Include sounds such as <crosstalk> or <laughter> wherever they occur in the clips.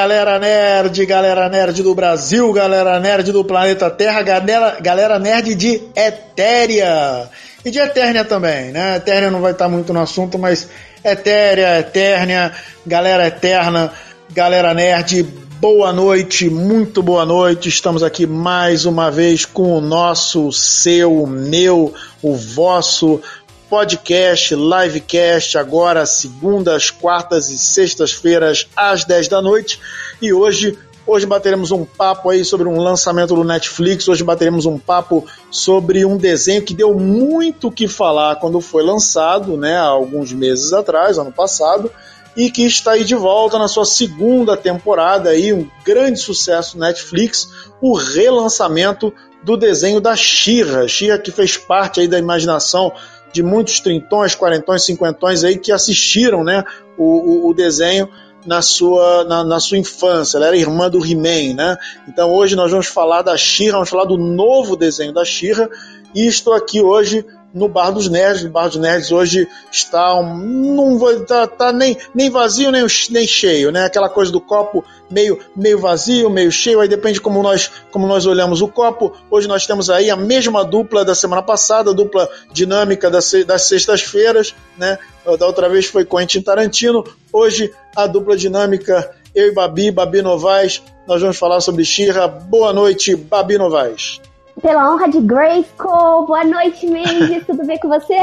galera nerd, galera nerd do Brasil, galera nerd do planeta Terra, galera, galera nerd de Etéria. E de Eternia também, né? Eternia não vai estar muito no assunto, mas Etéria, Eternia, galera eterna, galera nerd, boa noite, muito boa noite. Estamos aqui mais uma vez com o nosso, seu, meu, o vosso podcast, livecast, agora segundas, quartas e sextas-feiras às 10 da noite. E hoje, hoje bateremos um papo aí sobre um lançamento do Netflix, hoje bateremos um papo sobre um desenho que deu muito o que falar quando foi lançado, né, há alguns meses atrás, ano passado, e que está aí de volta na sua segunda temporada aí, um grande sucesso Netflix, o relançamento do desenho da Shira, Shira que fez parte aí da imaginação de muitos trintões, quarentões, cinquentões aí que assistiram né, o, o, o desenho na sua, na, na, sua infância. Ela era irmã do He-Man, né? Então hoje nós vamos falar da Shira, vamos falar do novo desenho da Shira e estou aqui hoje no Bar dos Nerds. O Bar dos Nerds hoje está um, não tá, tá nem, nem vazio nem, nem cheio, né? Aquela coisa do copo meio, meio vazio, meio cheio, aí depende como nós, como nós olhamos o copo. Hoje nós temos aí a mesma dupla da semana passada, dupla dinâmica das, das sextas-feiras, né? Da outra vez foi Quentin Tarantino, hoje a dupla dinâmica eu e Babi, Babi Novaes, nós vamos falar sobre Xirra. Boa noite, Babi Novaes pela honra de Grayskull. Boa noite, Mendes. <laughs> tudo bem com você?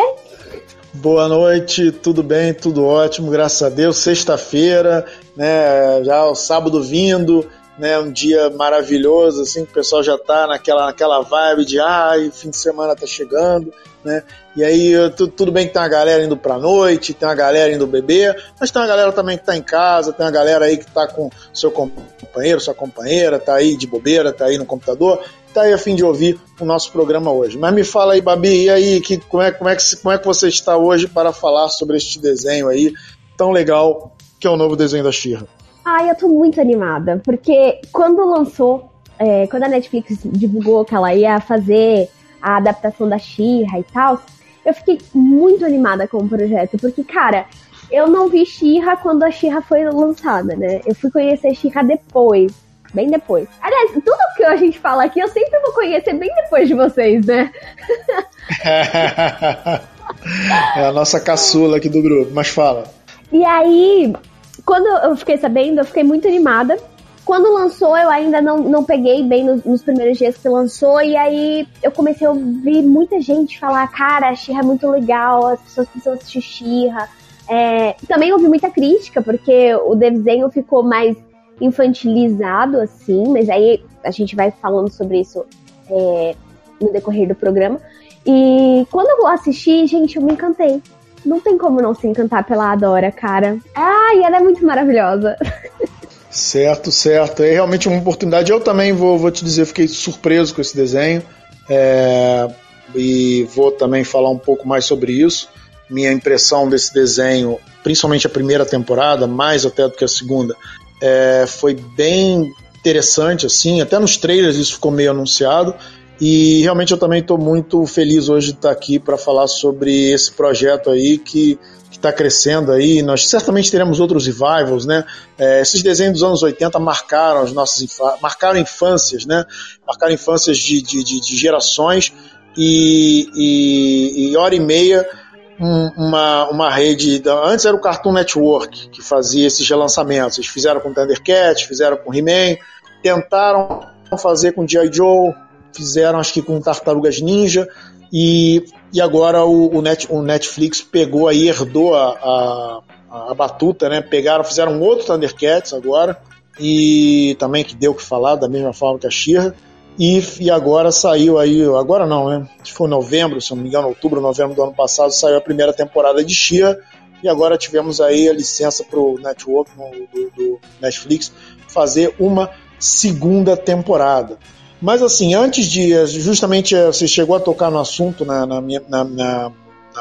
Boa noite, tudo bem, tudo ótimo, graças a Deus. Sexta-feira, né? Já o sábado vindo, né? Um dia maravilhoso, assim, o pessoal já tá naquela, naquela vibe de ai, fim de semana tá chegando, né? E aí tudo bem que tem uma galera indo pra noite, tem uma galera indo beber, mas tem uma galera também que tá em casa, tem uma galera aí que tá com seu companheiro, sua companheira, tá aí de bobeira, tá aí no computador tá aí a fim de ouvir o nosso programa hoje. Mas me fala aí, Babi, e aí, que, como, é, como, é que, como é que você está hoje para falar sobre este desenho aí tão legal que é o novo desenho da Xirra? Ah, eu tô muito animada, porque quando lançou, é, quando a Netflix divulgou que ela ia fazer a adaptação da Xirra e tal, eu fiquei muito animada com o projeto, porque, cara, eu não vi Xirra quando a Xirra foi lançada, né? Eu fui conhecer Xirra depois bem depois. Aliás, tudo que a gente fala aqui eu sempre vou conhecer bem depois de vocês, né? <laughs> é a nossa caçula aqui do grupo, mas fala. E aí, quando eu fiquei sabendo, eu fiquei muito animada. Quando lançou, eu ainda não, não peguei bem nos, nos primeiros dias que lançou, e aí eu comecei a ouvir muita gente falar: cara, a Xirra é muito legal, as pessoas precisam assistir Xirra. É, também ouvi muita crítica, porque o desenho ficou mais infantilizado, assim, mas aí a gente vai falando sobre isso é, no decorrer do programa. E quando eu assisti, gente, eu me encantei. Não tem como não se encantar pela Adora, cara. Ai, ela é muito maravilhosa. Certo, certo. É realmente uma oportunidade. Eu também vou, vou te dizer, fiquei surpreso com esse desenho. É, e vou também falar um pouco mais sobre isso. Minha impressão desse desenho, principalmente a primeira temporada, mais até do que a segunda, é, foi bem interessante, assim, até nos trailers isso ficou meio anunciado. E realmente eu também estou muito feliz hoje de estar aqui para falar sobre esse projeto aí que está crescendo aí. Nós certamente teremos outros revivals, né? É, esses desenhos dos anos 80 marcaram as nossas marcaram infâncias, né? Marcaram infâncias de, de, de, de gerações e, e, e hora e meia um, uma, uma rede. Da, antes era o Cartoon Network que fazia esses relançamentos. Eles fizeram com Thundercats, fizeram com He-Man, tentaram fazer com G.I. Joe, fizeram acho que com Tartarugas Ninja. E, e agora o, o, Net, o Netflix pegou aí, herdou a, a, a batuta, né? Pegaram, fizeram outro Thundercats agora. E também que deu o que falar, da mesma forma que a Shira e, e agora saiu aí, agora não, né? Acho que foi novembro, se não me engano, outubro, novembro do ano passado, saiu a primeira temporada de Xia. E agora tivemos aí a licença para o network do, do Netflix fazer uma segunda temporada. Mas assim, antes de. Justamente eh, você chegou a tocar no assunto na, na, minha, na, na,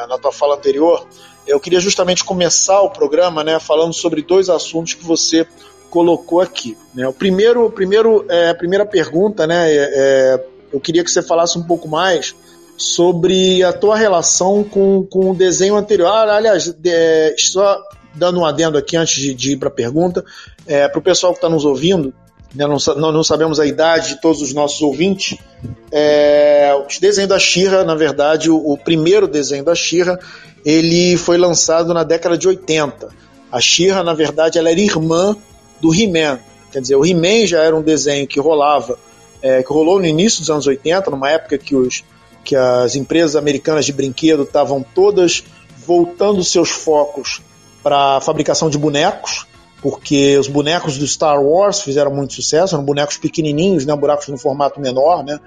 na, tua fala anterior. Eu queria justamente começar o programa né, falando sobre dois assuntos que você colocou aqui. Né? O primeiro, o primeiro, é, a primeira pergunta, né? É, é, eu queria que você falasse um pouco mais sobre a tua relação com, com o desenho anterior. Ah, aliás, é, só dando um adendo aqui antes de, de ir para a pergunta, é, para o pessoal que está nos ouvindo, né, não, não, não, sabemos a idade de todos os nossos ouvintes. É, os desenhos da Shira, na verdade, o, o, primeiro desenho da Shira, ele foi lançado na década de 80. A Shira, na verdade, ela era irmã do He-Man. Quer dizer, o He-Man já era um desenho que rolava, é, que rolou no início dos anos 80, numa época que, os, que as empresas americanas de brinquedo estavam todas voltando seus focos para a fabricação de bonecos porque os bonecos do Star Wars fizeram muito sucesso, eram bonecos pequenininhos, né, bonecos no formato menor, né,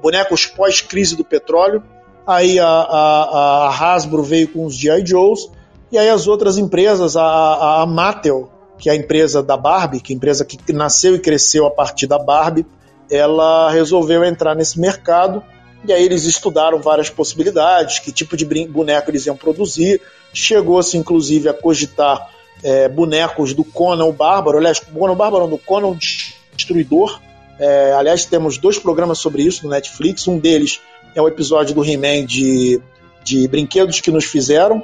bonecos pós-crise do petróleo. Aí a, a, a, Hasbro veio com os G.I. Joes, e aí as outras empresas, a, a Mattel, que é a empresa da Barbie, que é a empresa que nasceu e cresceu a partir da Barbie, ela resolveu entrar nesse mercado, e aí eles estudaram várias possibilidades, que tipo de boneco eles iam produzir, chegou-se inclusive a cogitar é, bonecos do Conan o Bárbaro, aliás, Conan o Bárbaro, do Conan o Destruidor. É, aliás, temos dois programas sobre isso no Netflix. Um deles é o episódio do He-Man de, de brinquedos que nos fizeram,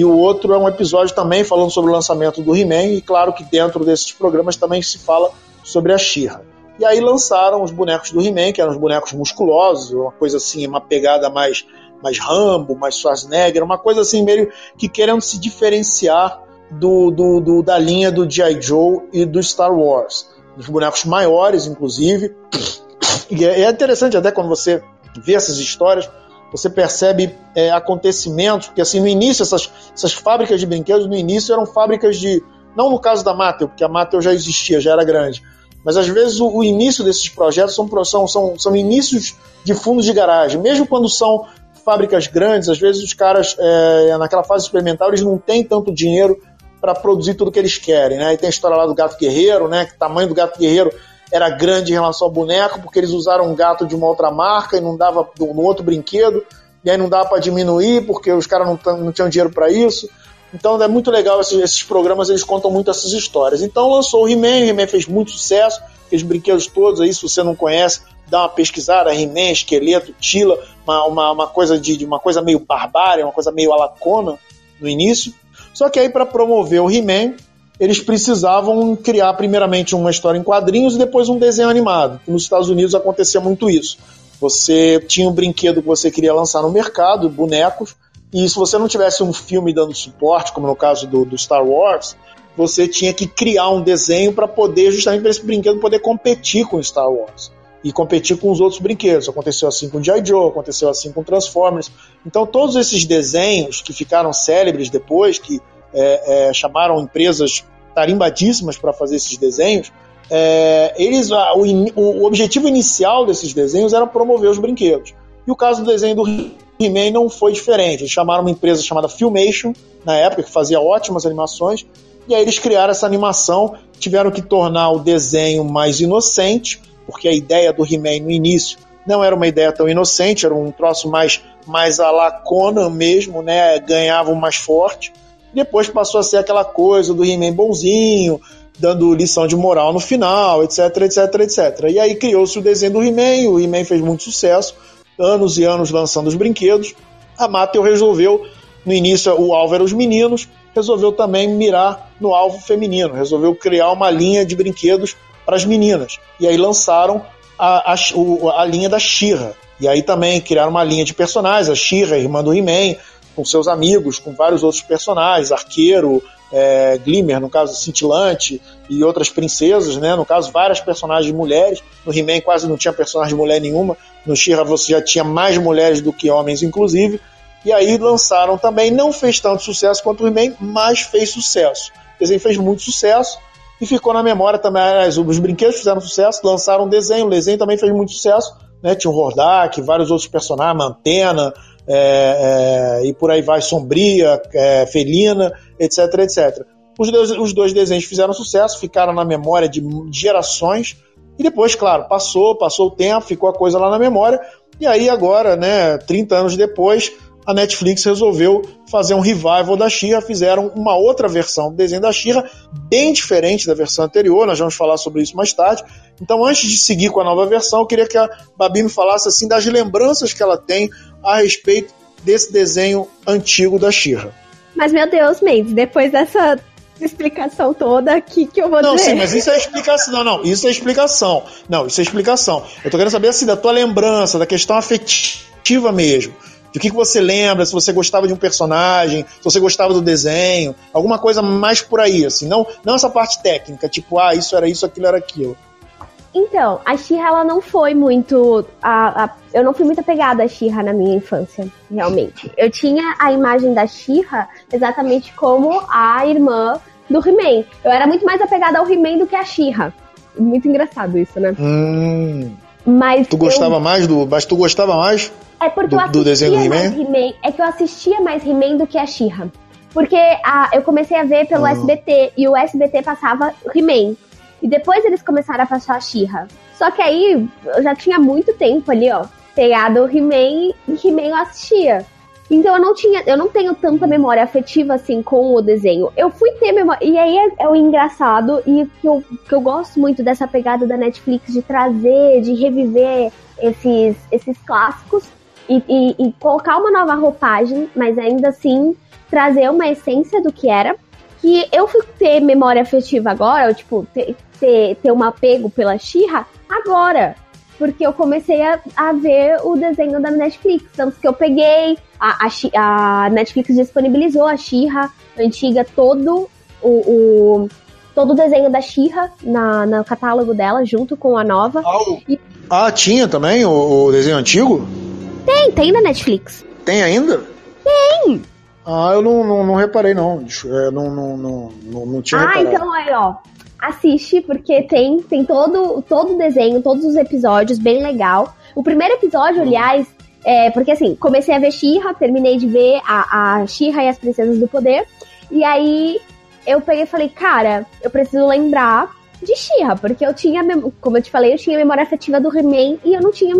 e o outro é um episódio também falando sobre o lançamento do He-Man, e claro que dentro desses programas também se fala sobre a She-Ra. E aí lançaram os bonecos do He-Man, que eram os bonecos musculosos, uma coisa assim, uma pegada mais, mais Rambo, mais Schwarzenegger, uma coisa assim meio que querendo se diferenciar do, do, do da linha do G.I. Joe e do Star Wars. Os bonecos maiores, inclusive. E é, é interessante até quando você vê essas histórias, você percebe é, acontecimentos, porque assim, no início, essas, essas fábricas de brinquedos, no início eram fábricas de. Não no caso da Mattel, porque a Mattel já existia, já era grande. Mas às vezes o, o início desses projetos são, são, são, são inícios de fundos de garagem. Mesmo quando são fábricas grandes, às vezes os caras, é, naquela fase experimental, eles não têm tanto dinheiro para produzir tudo que eles querem, né? E tem a história lá do gato guerreiro, né? O tamanho do gato guerreiro era grande em relação ao boneco, porque eles usaram um gato de uma outra marca e não dava no outro brinquedo, e aí não dava para diminuir porque os caras não, não tinham dinheiro para isso. Então é muito legal esses, esses, programas, eles contam muito essas histórias. Então lançou o He-Man, o He-Man fez muito sucesso, aqueles brinquedos todos aí, se você não conhece, dá uma pesquisada, He-Man, esqueleto, Tila, uma, uma, uma, coisa de, uma coisa meio barbária, uma coisa meio alacona no início. Só que aí, para promover o He-Man, eles precisavam criar primeiramente uma história em quadrinhos e depois um desenho animado. Nos Estados Unidos acontecia muito isso. Você tinha um brinquedo que você queria lançar no mercado, bonecos, e se você não tivesse um filme dando suporte, como no caso do, do Star Wars, você tinha que criar um desenho para poder, justamente para esse brinquedo poder competir com Star Wars e competir com os outros brinquedos. Aconteceu assim com G.I. Joe, aconteceu assim com Transformers. Então, todos esses desenhos que ficaram célebres depois, que é, é, chamaram empresas tarimbadíssimas para fazer esses desenhos, é, eles, o, o, objetivo inicial desses desenhos era promover os brinquedos. E o caso do desenho do He-Man não foi diferente. Eles chamaram uma empresa chamada Filmation, na época, que fazia ótimas animações, e aí eles criaram essa animação, tiveram que tornar o desenho mais inocente, porque a ideia do He-Man no início não era uma ideia tão inocente, era um troço mais, mais a la Conan mesmo, né? Ganhavam mais forte. Depois passou a ser aquela coisa do He-Man bonzinho, dando lição de moral no final, etc, etc, etc. E aí criou-se o desenho do He-Man, o He-Man fez muito sucesso, anos e anos lançando os brinquedos. A Mattel resolveu, no início o alvo era os meninos, resolveu também mirar no alvo feminino, resolveu criar uma linha de brinquedos para as meninas. E aí lançaram a, a, a linha da Shira. E aí também criaram uma linha de personagens, a Shira, irmã do He-Man, com seus amigos, com vários outros personagens, Arqueiro, é, Glimmer, no caso Cintilante, e outras princesas, né? No caso, várias personagens mulheres. No He-Man quase não tinha personagem mulher nenhuma. No She-Ra você já tinha mais mulheres do que homens, inclusive. E aí lançaram também, não fez tanto sucesso quanto o He-Man, mas fez sucesso. O desenho fez muito sucesso e ficou na memória também. Aliás, os brinquedos fizeram sucesso, lançaram um desenho, o desenho também fez muito sucesso. Né? Tinha o Hordak, vários outros personagens, Mantena, é, é, e por aí vai, Sombria, é, Felina, etc, etc. Os dois, os dois desenhos fizeram sucesso, ficaram na memória de gerações, e depois, claro, passou, passou o tempo, ficou a coisa lá na memória, e aí agora, né, 30 anos depois, a Netflix resolveu fazer um revival da Shira, fizeram uma outra versão do desenho da Shira, bem diferente da versão anterior, nós vamos falar sobre isso mais tarde. Então, antes de seguir com a nova versão, eu queria que a Babi me falasse assim das lembranças que ela tem a respeito desse desenho antigo da Shira. Mas, meu Deus, Mendes, depois dessa explicação toda aqui que eu vou não, dizer. Não, sim, mas isso é explicação. Não, não, isso é explicação. Não, isso é explicação. Eu tô querendo saber assim da tua lembrança, da questão afetiva mesmo. De o que, que você lembra, se você gostava de um personagem, se você gostava do desenho, alguma coisa mais por aí, assim. Não, não essa parte técnica, tipo, ah, isso era isso, aquilo era aquilo. Então, a Xirra, ela não foi muito. A, a, eu não fui muito apegada à Xirra na minha infância, realmente. Eu tinha a imagem da Xirra exatamente como a irmã do He-Man. Eu era muito mais apegada ao He-Man do que a Xirra. Muito engraçado isso, né? Hum. Mas tu gostava eu... mais do. Mas tu gostava mais? É porque do, eu do desenho do He-Man? He é que eu assistia mais He-Man do que a Xirra. Porque a, eu comecei a ver pelo ah. SBT e o SBT passava He-Man. E depois eles começaram a passar a Xirra. Só que aí eu já tinha muito tempo ali, ó, pegado o He-Man e He-Man eu assistia. Então eu não tinha, eu não tenho tanta memória afetiva assim com o desenho. Eu fui ter memória. E aí é, é o engraçado e que eu, que eu gosto muito dessa pegada da Netflix de trazer, de reviver esses, esses clássicos e, e, e colocar uma nova roupagem, mas ainda assim trazer uma essência do que era. Que eu fui ter memória afetiva agora, tipo, ter, ter, ter um apego pela Xirra agora. Porque eu comecei a, a ver o desenho da Netflix. Tanto que eu peguei, a, a, a Netflix disponibilizou a Xirra antiga, todo o, o todo o desenho da Xirra na, no catálogo dela, junto com a nova. Ah, e... ah tinha também o, o, desenho antigo? Tem, tem na Netflix. Tem ainda? Tem! Ah, eu não, não, não reparei, não. Não, não, não, não, tinha Ah, reparado. então aí, ó assiste, porque tem, tem todo, todo o desenho, todos os episódios, bem legal. O primeiro episódio, aliás, é, porque assim, comecei a ver She-Ra, terminei de ver a, a She-Ra e as Princesas do Poder, e aí eu peguei e falei, cara, eu preciso lembrar de She-Ra, porque eu tinha, como eu te falei, eu tinha memória afetiva do He-Man e eu não tinha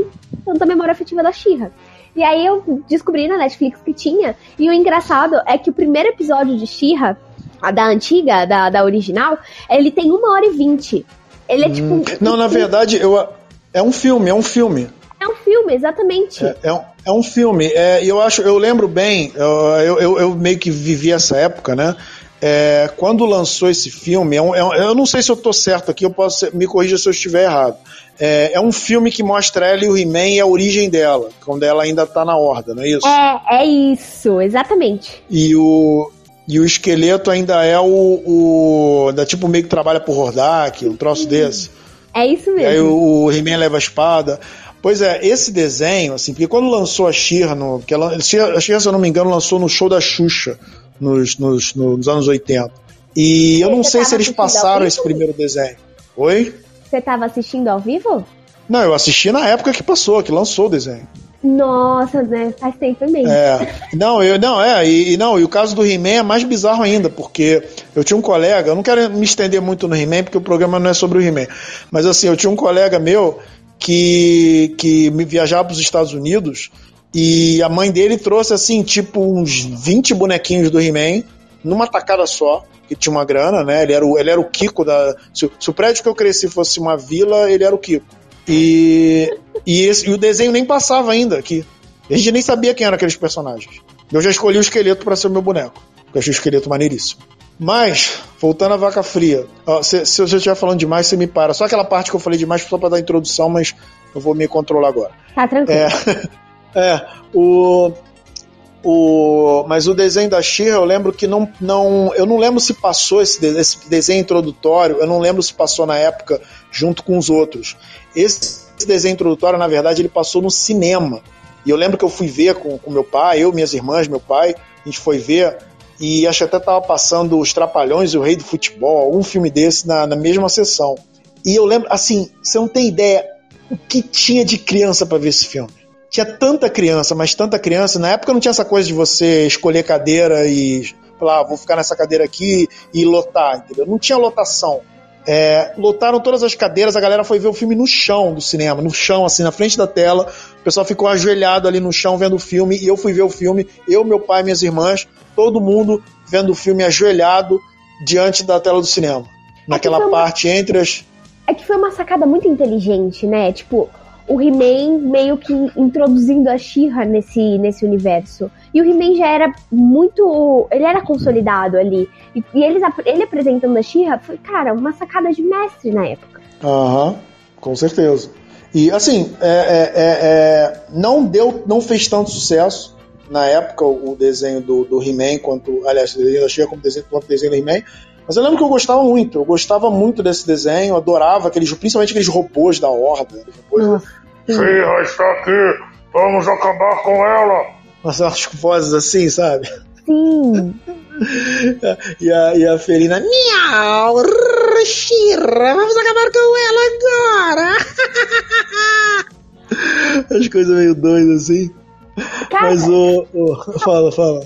tanta memória afetiva da She-Ra. E aí eu descobri na Netflix que tinha, e o engraçado é que o primeiro episódio de She-Ra a da antiga, da, da original, ele tem uma hora e vinte. Ele é hum. tipo. Não, na verdade, eu, é um filme, é um filme. É um filme, exatamente. É, é, um, é um filme. É, eu acho, eu lembro bem, eu, eu, eu meio que vivi essa época, né? É, quando lançou esse filme, é um, é um, eu não sei se eu tô certo aqui, eu posso me corrija se eu estiver errado. É, é, um filme que mostra ela e o He-Man e a origem dela, quando ela ainda tá na horda, não é isso? É, é isso, exatamente. E o, e o esqueleto ainda é o. o da tipo meio que trabalha por Hordak, um troço desse. É isso mesmo. E aí o, He-Man leva a espada. Pois é, esse desenho, assim, porque quando lançou a Shira, no, que ela, a Shira, se eu não me engano, lançou no show da Xuxa, nos, nos, nos anos 80. E eu não sei se eles passaram esse primeiro desenho. Oi? Você estava assistindo ao vivo? Não, eu assisti na época que passou, que lançou o desenho. Nossa, né? Faz tempo mesmo. É. Não, eu, não, é, e, não, e o caso do He-Man é mais bizarro ainda, porque eu tinha um colega, eu não quero me estender muito no He-Man, porque o programa não é sobre o He-Man, mas assim, eu tinha um colega meu que, que me viajava para os Estados Unidos e a mãe dele trouxe, assim, tipo, uns 20 bonequinhos do He-Man numa tacada só, que tinha uma grana, né? Ele era o, ele era o Kiko da. Se, se o prédio que eu cresci fosse uma vila, ele era o Kiko. E, e, esse, e o desenho nem passava ainda aqui. A gente nem sabia quem eram aqueles personagens. Eu já escolhi o esqueleto para ser o meu boneco. Porque eu achei o esqueleto maneiríssimo. Mas, voltando à vaca fria, ó, se, se eu estiver falando demais, você me para. Só aquela parte que eu falei demais só para dar introdução, mas eu vou me controlar agora. Tá tranquilo. É, <laughs> é o, o, mas o desenho da Shira, eu lembro que não, não. Eu não lembro se passou esse, esse desenho introdutório, eu não lembro se passou na época junto com os outros. Esse desenho introdutório, na verdade, ele passou no cinema. E eu lembro que eu fui ver com, com meu pai, eu, minhas irmãs, meu pai, a gente foi ver, e acho que até tava passando Os Trapalhões e o Rei do Futebol, um filme desse na, na mesma sessão. E eu lembro, assim, você não tem ideia o que tinha de criança para ver esse filme. Tinha tanta criança, mas tanta criança. Na época não tinha essa coisa de você escolher cadeira e falar, ah, vou ficar nessa cadeira aqui e lotar, entendeu? Não tinha lotação. É, lotaram todas as cadeiras, a galera foi ver o filme no chão do cinema, no chão, assim, na frente da tela. O pessoal ficou ajoelhado ali no chão vendo o filme, e eu fui ver o filme, eu, meu pai, minhas irmãs, todo mundo vendo o filme ajoelhado diante da tela do cinema. Naquela é parte entre as. É que foi uma sacada muito inteligente, né? Tipo, o He-Man meio que introduzindo a She-Ra nesse, nesse universo. E o He-Man já era muito. Ele era consolidado ali. E, e eles, ele apresentando a She-Ra foi, cara, uma sacada de mestre na época. Aham, uhum, com certeza. E assim, é, é, é, é, não deu, não fez tanto sucesso na época o desenho do, do He-Man, quanto, aliás, o desenho da She-Ra como desenho, quanto o desenho do He-Man. Mas eu lembro que eu gostava muito, eu gostava muito desse desenho, adorava aqueles, principalmente aqueles robôs da Horda. Robôs, She-Ra está aqui, vamos acabar com ela. Mas umas vozes assim, sabe? Sim. <laughs> e, a, e a Felina, miau, Shira, vamos acabar com ela agora. <laughs> As coisas meio doidas assim. Cara, mas o, o, <laughs> Fala, fala.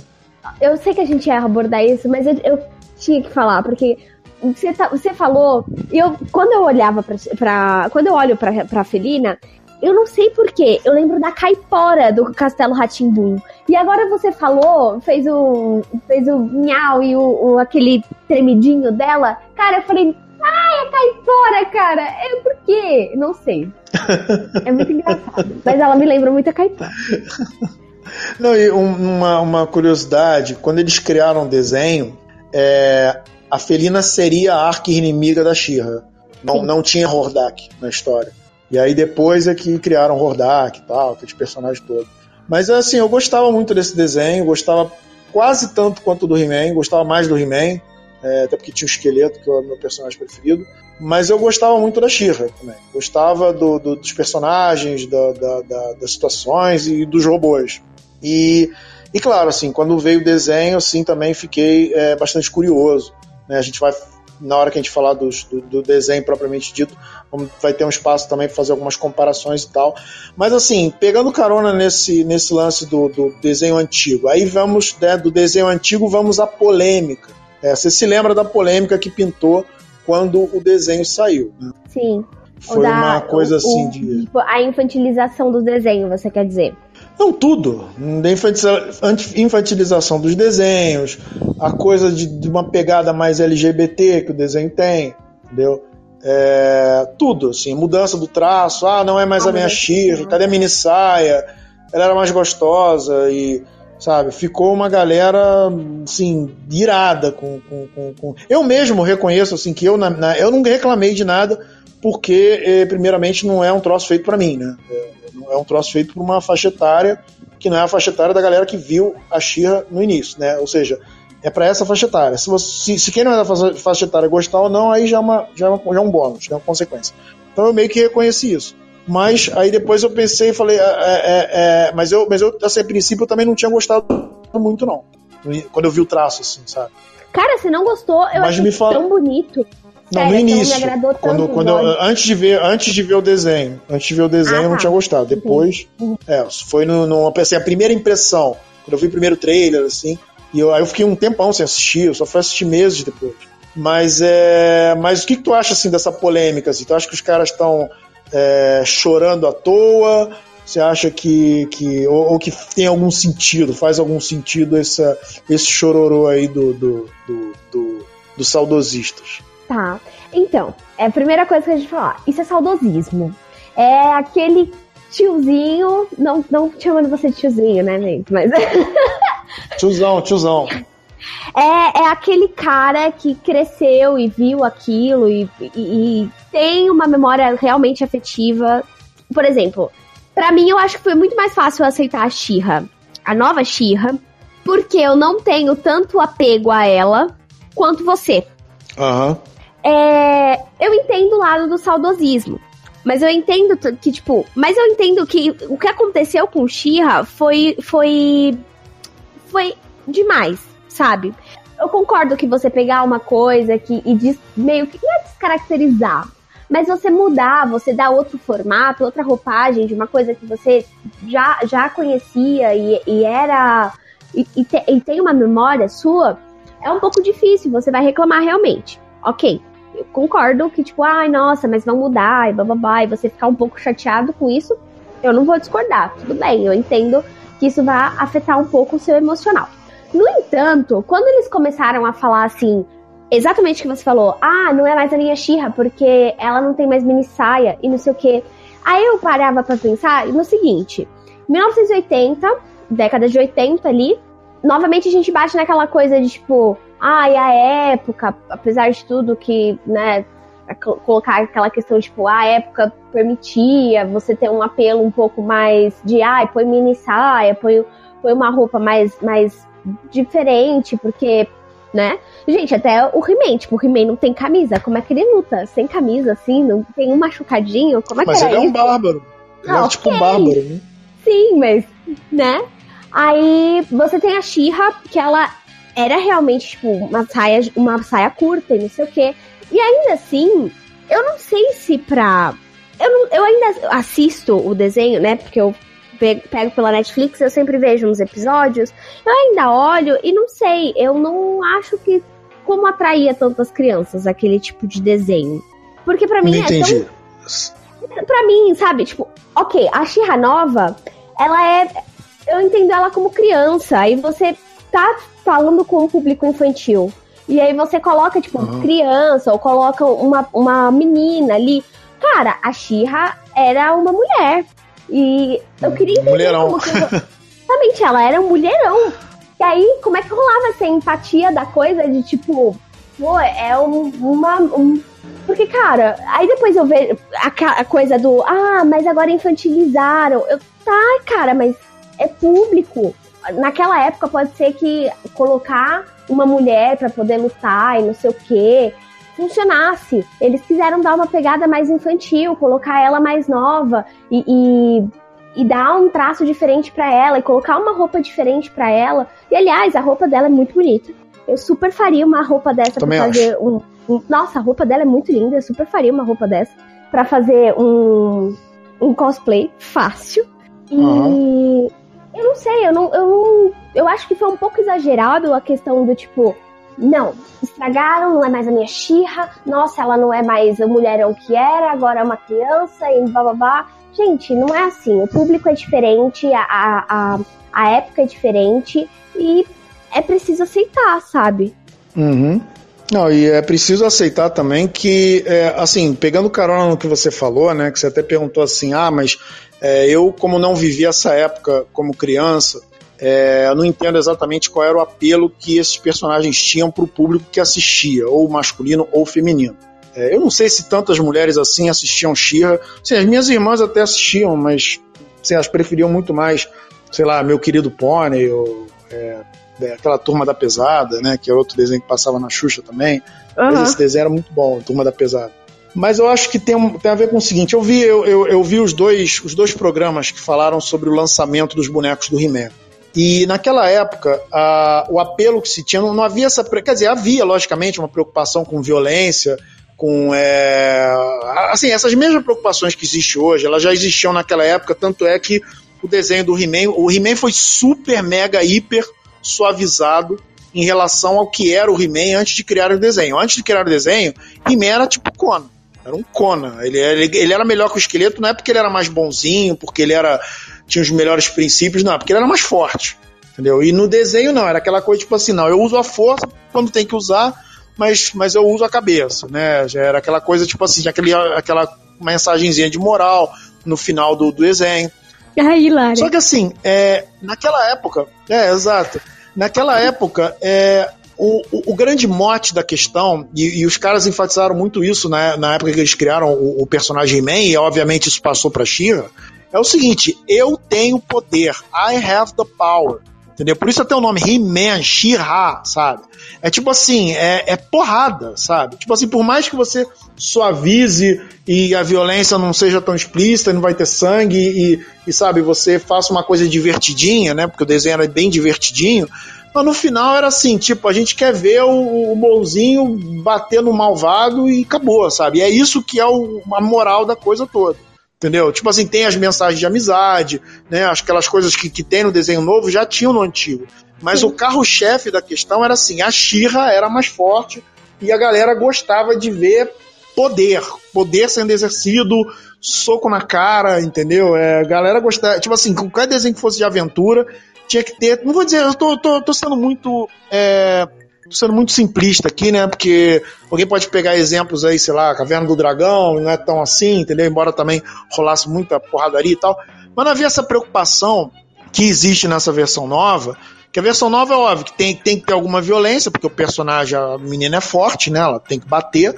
Eu sei que a gente ia abordar isso, mas eu, eu tinha que falar, porque você, tá, você falou. Eu, quando eu olhava pra, pra. Quando eu olho pra, pra Felina, eu não sei porquê, eu lembro da caipora do Castelo Ratimbum. E agora você falou, fez o fez o miau e o, o, aquele tremidinho dela. Cara, eu falei, ai, a caipora, cara. É por quê? Não sei. É muito <laughs> engraçado. Mas ela me lembra muito a caipora. Não, e uma, uma curiosidade, quando eles criaram o desenho, é, a Felina seria a arqui-inimiga da Shira. Não, não tinha Hordak na história. E aí depois é que criaram Hordak e tal, aqueles personagens todos. Mas assim, eu gostava muito desse desenho, gostava quase tanto quanto do He-Man, gostava mais do He-Man, é, até porque tinha o esqueleto, que é o meu personagem preferido. Mas eu gostava muito da She-Ra também. Gostava do, do, dos personagens, da, da, da, das situações e dos robôs. E, e claro, assim, quando veio o desenho, assim, também fiquei é, bastante curioso. Né? A gente vai na hora que a gente falar dos, do, do, desenho propriamente dito, vai ter um espaço também para fazer algumas comparações e tal. Mas assim, pegando carona nesse, nesse lance do, do desenho antigo, aí vamos, né, do desenho antigo, vamos à polêmica. É, você se lembra da polêmica que pintou quando o desenho saiu? Né? Sim. Foi da, uma coisa o, assim de. Tipo, a infantilização do desenho, você quer dizer? Não, tudo. Infantilização dos desenhos, a coisa de, de, uma pegada mais LGBT que o desenho tem, entendeu? É, tudo, assim, mudança do traço, ah, não é mais ah, a minha Xirra, cadê a mini saia? Ela era mais gostosa e, sabe, ficou uma galera, assim, irada com... com, com, com... Eu mesmo reconheço, assim, que eu, na, na, eu não reclamei de nada porque, eh, primeiramente, não é um troço feito para mim, né? É, é um troço feito por uma faixa etária que não é a faixa etária da galera que viu a Xirra no início, né? Ou seja, é para essa faixa etária. Se, você, se, se, quem não é da faixa etária gostar ou não, aí já é, uma, já, é uma, já é um bônus, já é uma consequência. Então eu meio que reconheci isso. Mas aí depois eu pensei e falei, é, é, é, mas eu, mas eu, assim, a princípio eu também não tinha gostado muito, não. Quando eu vi o traço, assim, sabe? Cara, você não gostou? Eu mas achei fala... tão bonito. Não, no início. quando, quando eu, antes, de ver, antes de ver o desenho. Antes de ver o desenho, ah, eu não tá. tinha gostado. Depois. Uhum. É, foi no, no, assim, a primeira impressão. Quando eu vi o primeiro trailer, assim. E eu, aí eu fiquei um tempão sem assistir, eu só fui assistir meses depois. Mas é. Mas o que, que tu acha assim dessa polêmica? Assim? Tu acha que os caras estão é, chorando à toa? Você acha que. que ou, ou, que tem algum sentido, faz algum sentido essa, esse chororô aí do, do, do, do dos saudosistas? Tá. Então, é a primeira coisa que a gente falar. Isso é saudosismo. É aquele tiozinho. Não, não chamando você de tiozinho, né, gente? Mas. <laughs> tiozão, tiozão. É, é aquele cara que cresceu e viu aquilo e, e, e tem uma memória realmente afetiva. Por exemplo, para mim eu acho que foi muito mais fácil aceitar a Xirra, a nova Xirra, porque eu não tenho tanto apego a ela quanto você. Aham. Uhum. É, eu entendo o lado do saudosismo. Mas eu entendo que, tipo. Mas eu entendo que o que aconteceu com Shira foi. Foi. Foi demais, sabe? Eu concordo que você pegar uma coisa que, e diz, meio que. É descaracterizar. Mas você mudar, você dar outro formato, outra roupagem de uma coisa que você já, já conhecia e, e era. E, e, te, e tem uma memória sua, é um pouco difícil, você vai reclamar realmente. Ok, eu concordo que, tipo, ai, nossa, mas vão mudar, e bababá, e você ficar um pouco chateado com isso, eu não vou discordar. Tudo bem, eu entendo que isso vai afetar um pouco o seu emocional. No entanto, quando eles começaram a falar assim, exatamente o que você falou, ah, não é mais a minha Xirra, porque ela não tem mais mini saia e não sei o que. Aí eu parava pra pensar no seguinte: 1980, década de 80 ali, novamente a gente bate naquela coisa de tipo, ai, ah, a época, apesar de tudo que, né, colocar aquela questão, tipo, a época permitia você ter um apelo um pouco mais de, ai, põe mini saia, põe, põe uma roupa mais, mais diferente, porque, né? Gente, até o He-Man, tipo, o He-Man não tem camisa, como é que ele luta? Sem camisa, assim, não tem um machucadinho, como é mas que Mas ele é um bárbaro. Ele é é tipo um bárbaro, né? Sim, mas, né? Aí você tem a Shira, que ela era realmente, tipo, uma saia, uma saia curta e não sei o quê. E ainda assim, eu não sei se pra. Eu, não, eu ainda assisto o desenho, né? Porque eu pego pela Netflix, eu sempre vejo uns episódios. Eu ainda olho e não sei, eu não acho que. Como atraía tantas crianças aquele tipo de desenho. Porque para mim não é entendi. tão. Pra mim, sabe? Tipo, ok, a Xirra Nova, ela é. Eu entendo ela como criança. Aí você tá falando com o público infantil. E aí você coloca, tipo, uhum. criança, ou coloca uma, uma menina ali. Cara, a Xirra era uma mulher. E eu queria entender mulherão. como que. <laughs> Exatamente, ela era um mulherão. E aí, como é que rolava essa empatia da coisa de tipo, pô, é um, uma. Um... Porque, cara, aí depois eu vejo a, a, coisa do, ah, mas agora infantilizaram. Eu, tá, cara, mas é público. Naquela época pode ser que colocar uma mulher para poder lutar e não sei o quê funcionasse. Eles quiseram dar uma pegada mais infantil, colocar ela mais nova e, e, e dar um traço diferente para ela e colocar uma roupa diferente para ela. E aliás, a roupa dela é muito bonita. Eu super faria uma roupa dessa para fazer um, um, Nossa, a roupa dela é muito linda. Eu super faria uma roupa dessa para fazer um, um cosplay fácil. E uhum. Eu não sei, eu não, eu não. Eu acho que foi um pouco exagerado a questão do tipo não, estragaram, não é mais a minha xirra, nossa, ela não é mais a mulherão que era, agora é uma criança e blá blá blá. Gente, não é assim. O público é diferente, a, a, a época é diferente e é preciso aceitar, sabe? Uhum. Não, e é preciso aceitar também que, é, assim, pegando carona no que você falou, né, que você até perguntou assim, ah, mas é, eu, como não vivi essa época como criança, é, eu não entendo exatamente qual era o apelo que esses personagens tinham para o público que assistia, ou masculino ou feminino. É, eu não sei se tantas mulheres assim assistiam. Sim, as minhas irmãs até assistiam, mas assim, elas preferiam muito mais, sei lá, Meu Querido Pônei, ou é, é aquela Turma da Pesada, né, que é outro desenho que passava na Xuxa também. Uhum. Mas esse desenho era muito bom, Turma da Pesada. Mas eu acho que tem, tem a ver com o seguinte: eu vi, eu, eu, eu vi os, dois, os dois programas que falaram sobre o lançamento dos bonecos do He-Man. E naquela época, a, o apelo que se tinha, não, não, havia essa. Quer dizer, havia, logicamente, uma preocupação com violência, com. É, assim, essas mesmas preocupações que existem hoje, elas já existiam naquela época, tanto é que o desenho do He-Man. O He-Man foi super, mega, hiper suavizado em relação ao que era o He-Man antes de criar o desenho. Antes de criar o desenho, He-Man era tipo Conan. Era um Conan. Ele, ele, ele era melhor que o esqueleto, não é porque ele era mais bonzinho, porque ele era tinha os melhores princípios, não, porque ele era mais forte. Entendeu? E no desenho não, era aquela coisa tipo assim, não, eu uso a força quando tem que usar, mas, mas eu uso a cabeça, né? Já era aquela coisa tipo assim, aquele, aquela mensagenzinha de moral no final do, do desenho. Ai, Hilário. Só que assim, é, naquela época, é, exato, naquela época, é, o, o, o, grande mote da questão, e, e, os caras enfatizaram muito isso né, na época que eles criaram o, o personagem Man, e obviamente isso passou pra Shira, é o seguinte: eu tenho poder. I have the power. Entendeu? Por isso até o nome He-Man, She-Ra, sabe? É tipo assim, é, é, porrada, sabe? Tipo assim, por mais que você suavize e a violência não seja tão explícita, não vai ter sangue e, e sabe, você faça uma coisa divertidinha, né? Porque o desenho era bem divertidinho. Mas no final era assim, tipo, a gente quer ver o, o bonzinho bater no malvado e acabou, sabe? E é isso que é o, a moral da coisa toda. Entendeu? Tipo assim, tem as mensagens de amizade, né? Aquelas coisas que, que tem no desenho novo já tinham no antigo. Mas Sim. o carro-chefe da questão era assim: a Xirra era mais forte e a galera gostava de ver poder, poder sendo exercido, soco na cara, entendeu? É, a galera gostava, tipo assim, qualquer desenho que fosse de aventura tinha que ter. Não vou dizer, eu tô, tô, tô sendo muito. É, Tô sendo muito simplista aqui, né? Porque alguém pode pegar exemplos aí, sei lá, Caverna do Dragão, não é tão assim, entendeu? Embora também rolasse muita porradaria e tal. Mas não havia essa preocupação que existe nessa versão nova. Que a versão nova é óbvio que tem, tem que ter alguma violência, porque o personagem, a menina é forte, né? Ela tem que bater.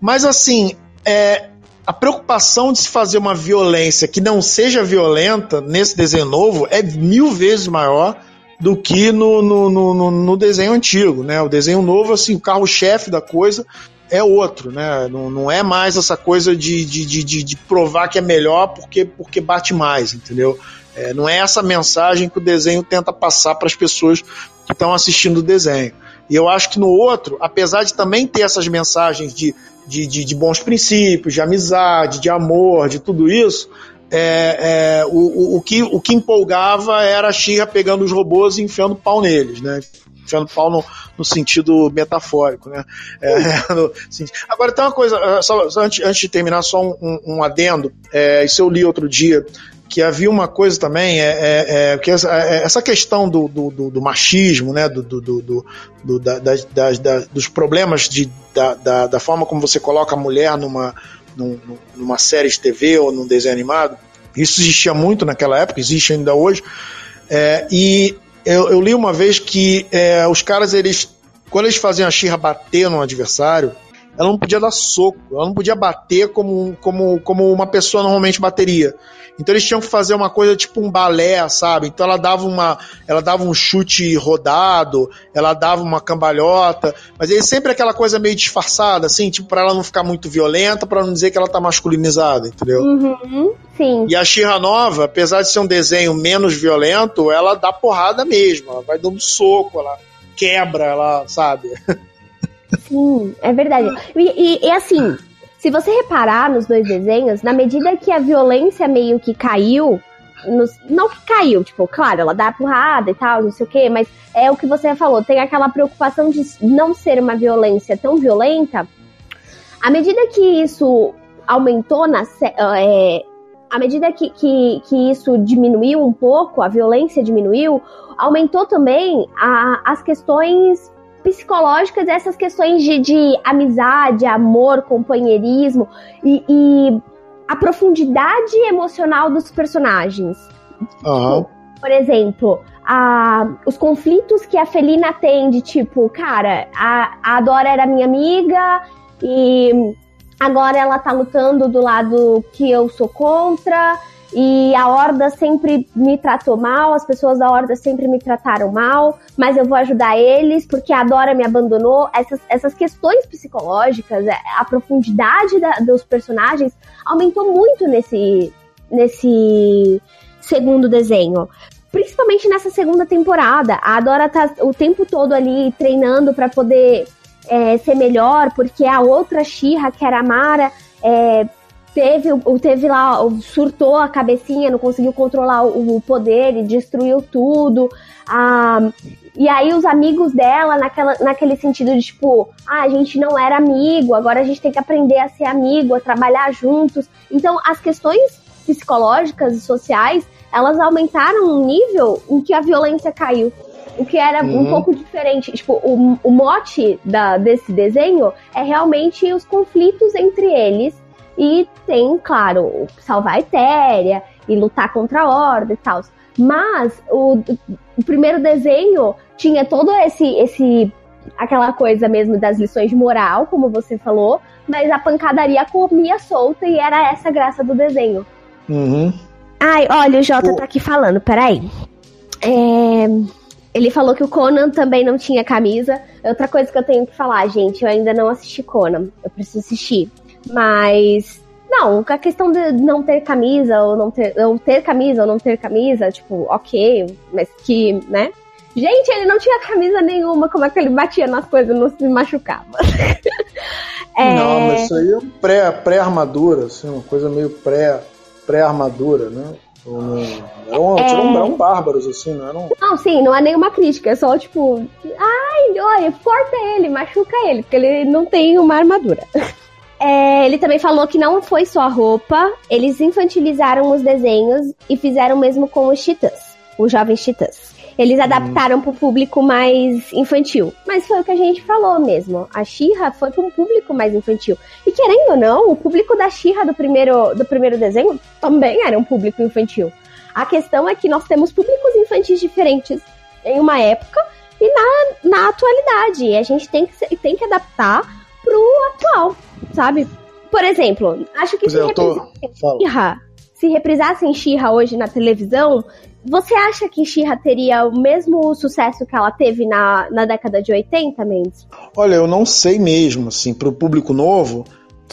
Mas assim, é, a preocupação de se fazer uma violência que não seja violenta nesse desenho novo é mil vezes maior do que no, no, no, no desenho antigo, né? O desenho novo, assim, o carro-chefe da coisa é outro, né? Não, não é mais essa coisa de, de, de, de, provar que é melhor porque, porque bate mais, entendeu? É, não é essa mensagem que o desenho tenta passar para as pessoas que estão assistindo o desenho. E eu acho que no outro, apesar de também ter essas mensagens de, de, de, de bons princípios, de amizade, de amor, de tudo isso, é, é, o, o, que, o que empolgava era a Xirra pegando os robôs e enfiando pau neles, né? Enfiando pau no, no sentido metafórico, né? É, <laughs> no, agora tem uma coisa, ah, só, antes, antes de terminar, só um, um adendo. É, isso eu li outro dia que havia uma coisa também, é, é, é que essa, é, essa questão do, do, do, machismo, né, do, do, do, do da, da, da, dos problemas de, da, da, da, forma como você coloca a mulher numa, numa série de TV ou num desenho animado. Isso existia muito naquela época, existe ainda hoje. É, e eu, eu, li uma vez que é, os caras, eles, quando eles faziam a Xirra bater no adversário, ela não podia dar soco, ela não podia bater como, como, como uma pessoa normalmente bateria. Então eles tinham que fazer uma coisa tipo um balé, sabe? Então ela dava uma, ela dava um chute rodado, ela dava uma cambalhota, mas ele sempre aquela coisa meio disfarçada, assim, tipo para ela não ficar muito violenta, para não dizer que ela tá masculinizada, entendeu? Uhum, sim. E a Xirra Nova, apesar de ser um desenho menos violento, ela dá porrada mesmo, ela vai dando soco, ela quebra, ela, sabe? <laughs> Sim, é verdade. E, e, e assim, se você reparar nos dois desenhos, na medida que a violência meio que caiu, nos, não que caiu, tipo, claro, ela dá porrada e tal, não sei o quê, mas é o que você falou, tem aquela preocupação de não ser uma violência tão violenta. À medida que isso aumentou na. É, à medida que, que, que isso diminuiu um pouco, a violência diminuiu, aumentou também a, as questões psicológicas, essas questões de, de amizade, amor, companheirismo e, e, a profundidade emocional dos personagens. Uhum. Tipo, por exemplo, a, os conflitos que a Felina tem de tipo, cara, a, a Dora era minha amiga e agora ela tá lutando do lado que eu sou contra e a Horda sempre me tratou mal, as pessoas da Horda sempre me trataram mal, mas eu vou ajudar eles porque a Dora me abandonou. Essas, essas questões psicológicas, é, a profundidade da, dos personagens aumentou muito nesse, nesse segundo desenho. Principalmente nessa segunda temporada. A Dora tá o tempo todo ali treinando para poder é, ser melhor, porque a outra Xirra, que era a Mara, é, teve, teve lá, surtou a cabecinha, não conseguiu controlar o, poder e destruiu tudo. Ah, e aí os amigos dela, naquela, naquele sentido de tipo, ah, a gente não era amigo, agora a gente tem que aprender a ser amigo, a trabalhar juntos. Então as questões psicológicas e sociais, elas aumentaram um nível em que a violência caiu. O que era uhum. um pouco diferente. Tipo, o, o mote da, desse desenho é realmente os conflitos entre eles e tem, claro, salvar a Etéria e lutar contra a Horda e tal. Mas o, o primeiro desenho tinha todo esse, esse aquela coisa mesmo das lições de moral, como você falou, mas a pancadaria comia solta e era essa a graça do desenho. Uhum. Ai, olha, o Jota o... tá aqui falando, peraí. É... Ele falou que o Conan também não tinha camisa. Outra coisa que eu tenho que falar, gente, eu ainda não assisti Conan. Eu preciso assistir. Mas. Não, a questão de não ter camisa ou não ter, ou ter camisa ou não ter camisa, tipo, ok, mas que, né? Gente, ele não tinha camisa nenhuma, como é que ele batia nas coisas, não se machucava. <laughs> é... Não, mas isso aí é pré-armadura, pré assim, uma coisa meio pré-armadura, pré né? Eram, é... eram, eram bárbaros, assim, não eram. Não, sim, não é nenhuma crítica, é só tipo, ai, olha, corta ele, machuca ele, porque ele não tem uma armadura. <laughs> É, ele também falou que não foi só a roupa, eles infantilizaram os desenhos e fizeram mesmo com os Titãs, os jovens Titãs. Eles adaptaram para o público mais infantil. Mas foi o que a gente falou mesmo. A Xirra foi para um público mais infantil. E querendo ou não, o público da Xirra do primeiro, do primeiro desenho também era um público infantil. A questão é que nós temos públicos infantis diferentes em uma época e na, na atualidade. E a gente tem que, tem que adaptar pro atual, sabe? Por exemplo, acho que Pois se, é, reprisassem se reprisassem Xirra hoje na televisão, você acha que Xirra teria o mesmo sucesso que ela teve na, na década de 80, Mendes? Olha, eu não sei mesmo, assim, pro público novo,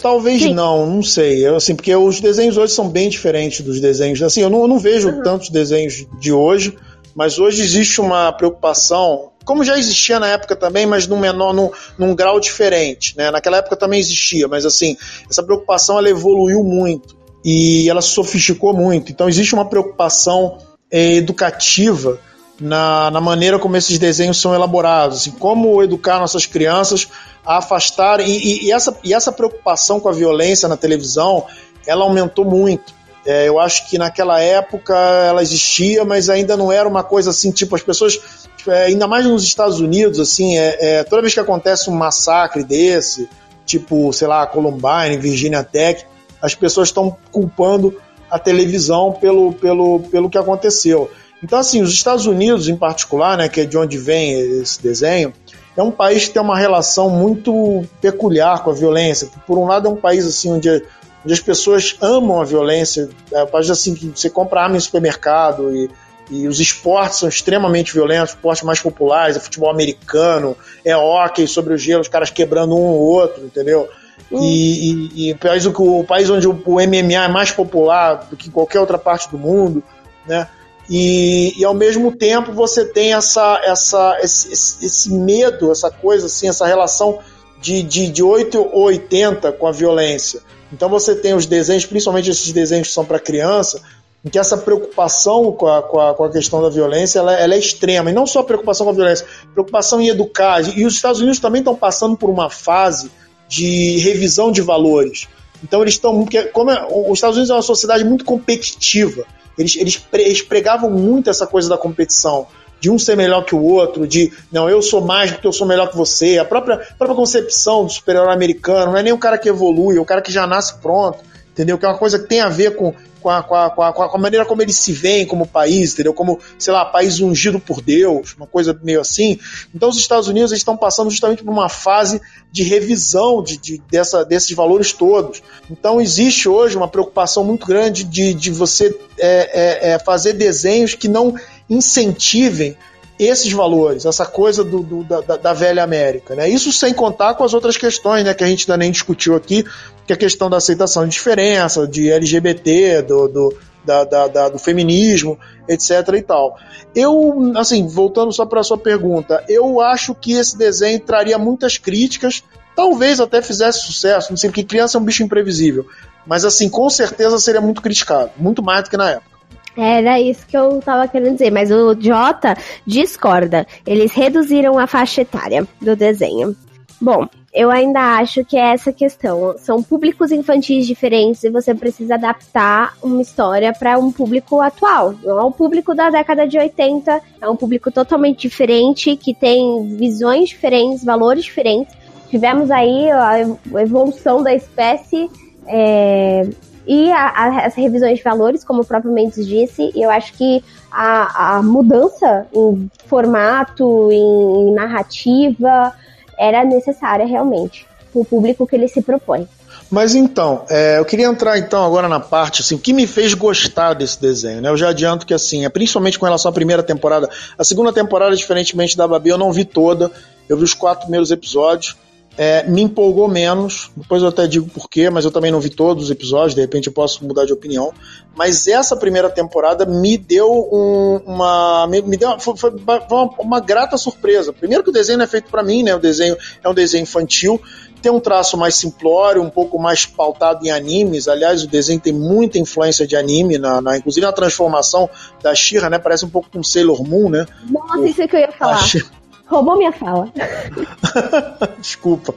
talvez Sim. não, não sei. Eu, assim, porque os desenhos hoje são bem diferentes dos desenhos. Assim, eu não, eu não vejo Uhum. tantos desenhos de hoje, mas hoje existe uma preocupação, como já existia na época também, mas num menor, num, num grau diferente, né? Naquela época também existia, mas assim, essa preocupação ela evoluiu muito e ela sofisticou muito. Então existe uma preocupação eh, educativa na, na maneira como esses desenhos são elaborados, assim, como educar nossas crianças a afastarem. E, e- e essa, e essa preocupação com a violência na televisão, ela aumentou muito. É, eu acho que naquela época ela existia, mas ainda não era uma coisa assim, tipo, as pessoas, é, ainda mais nos Estados Unidos, assim, é, é, toda vez que acontece um massacre desse, tipo, sei lá, Columbine, Virginia Tech, as pessoas estão culpando a televisão pelo, pelo, pelo que aconteceu. Então, assim, os Estados Unidos, em particular, né, que é de onde vem esse desenho, é um país que tem uma relação muito peculiar com a violência. Por um lado, é um país assim onde, onde as pessoas amam a violência. É país assim que você compra arma em supermercado e, e os esportes são extremamente violentos, esportes mais populares, é futebol americano, é hóquei sobre o gelo, os caras quebrando um ou outro, entendeu? E, e, e o, país, o país onde o, o MMA é mais popular do que qualquer outra parte do mundo, né? E, e ao mesmo tempo você tem essa, essa, esse, esse- esse medo, essa coisa assim, essa relação de, de, de 8 ou 80 com a violência. Então você tem os desenhos, principalmente esses desenhos que são para criança, em que essa preocupação com a, com a, com a questão da violência ela, ela é extrema. E não só preocupação com a violência, preocupação em educar. E os Estados Unidos também estão passando por uma fase de revisão de valores. Então eles estão. Como é- os Estados Unidos é uma sociedade muito competitiva. Eles, eles, eles pregavam muito essa coisa da competição. De um ser melhor que o outro, de não, eu sou mais porque eu sou melhor que você. A própria, a própria concepção do superior americano não é nem o cara que evolui, é o cara que já nasce pronto, entendeu? Que é uma coisa que tem a ver com, com, a, com, a, com, a, com a maneira como eles se veem como país, entendeu? Como, sei lá, país ungido por Deus, uma coisa meio assim. Então os Estados Unidos estão passando justamente por uma fase de revisão de, de- dessa, desses valores todos. Então existe hoje uma preocupação muito grande de, de você é, é, é, fazer desenhos que não incentivem esses valores, essa coisa do, do- da, da- velha América. Né? Isso sem contar com as outras questões né, que a gente ainda nem discutiu aqui, que é a questão da aceitação de diferença, de LGBT, do, do, da- da- da- do feminismo, etc. e tal. Eu, assim, voltando só para a sua pergunta, eu acho que esse desenho traria muitas críticas, talvez até fizesse sucesso, não sei, porque criança é um bicho imprevisível. Mas, assim, com certeza seria muito criticado, muito mais do que na época. Era isso que eu tava querendo dizer, mas o Jota discorda. Eles reduziram a faixa etária do desenho. Bom, eu ainda acho que é essa questão. São públicos infantis diferentes e você precisa adaptar uma história para um público atual. Não é um público da década de 80, é um público totalmente diferente, que tem visões diferentes, valores diferentes. Tivemos aí a evolução da espécie. é, e a- a- as revisões de valores, como o próprio Mendes disse, eu acho que a, a mudança em formato, em, narrativa, era necessária realmente, para o público que ele se propõe. Mas então, é, eu queria entrar então agora na parte, assim, o que me fez gostar desse desenho, né? Eu já adianto que, assim, é principalmente com relação à primeira temporada. A segunda temporada, diferentemente da Babi, eu não vi toda. Eu vi os quatro primeiros episódios. É, me empolgou menos, depois eu até digo porquê, mas eu também não vi todos os episódios, de repente eu posso mudar de opinião. Mas essa primeira temporada me deu um- uma. Me, me deu foi, foi uma, uma grata surpresa. Primeiro que o desenho não é feito para mim, né? O desenho é um desenho infantil, tem um traço mais simplório, um pouco mais pautado em animes. Aliás, o desenho tem muita influência de anime, na, na- inclusive na transformação da Shira, né? Parece um pouco com Sailor Moon, né? Nossa, isso é que eu ia falar. Roubou minha fala. <laughs> Desculpa.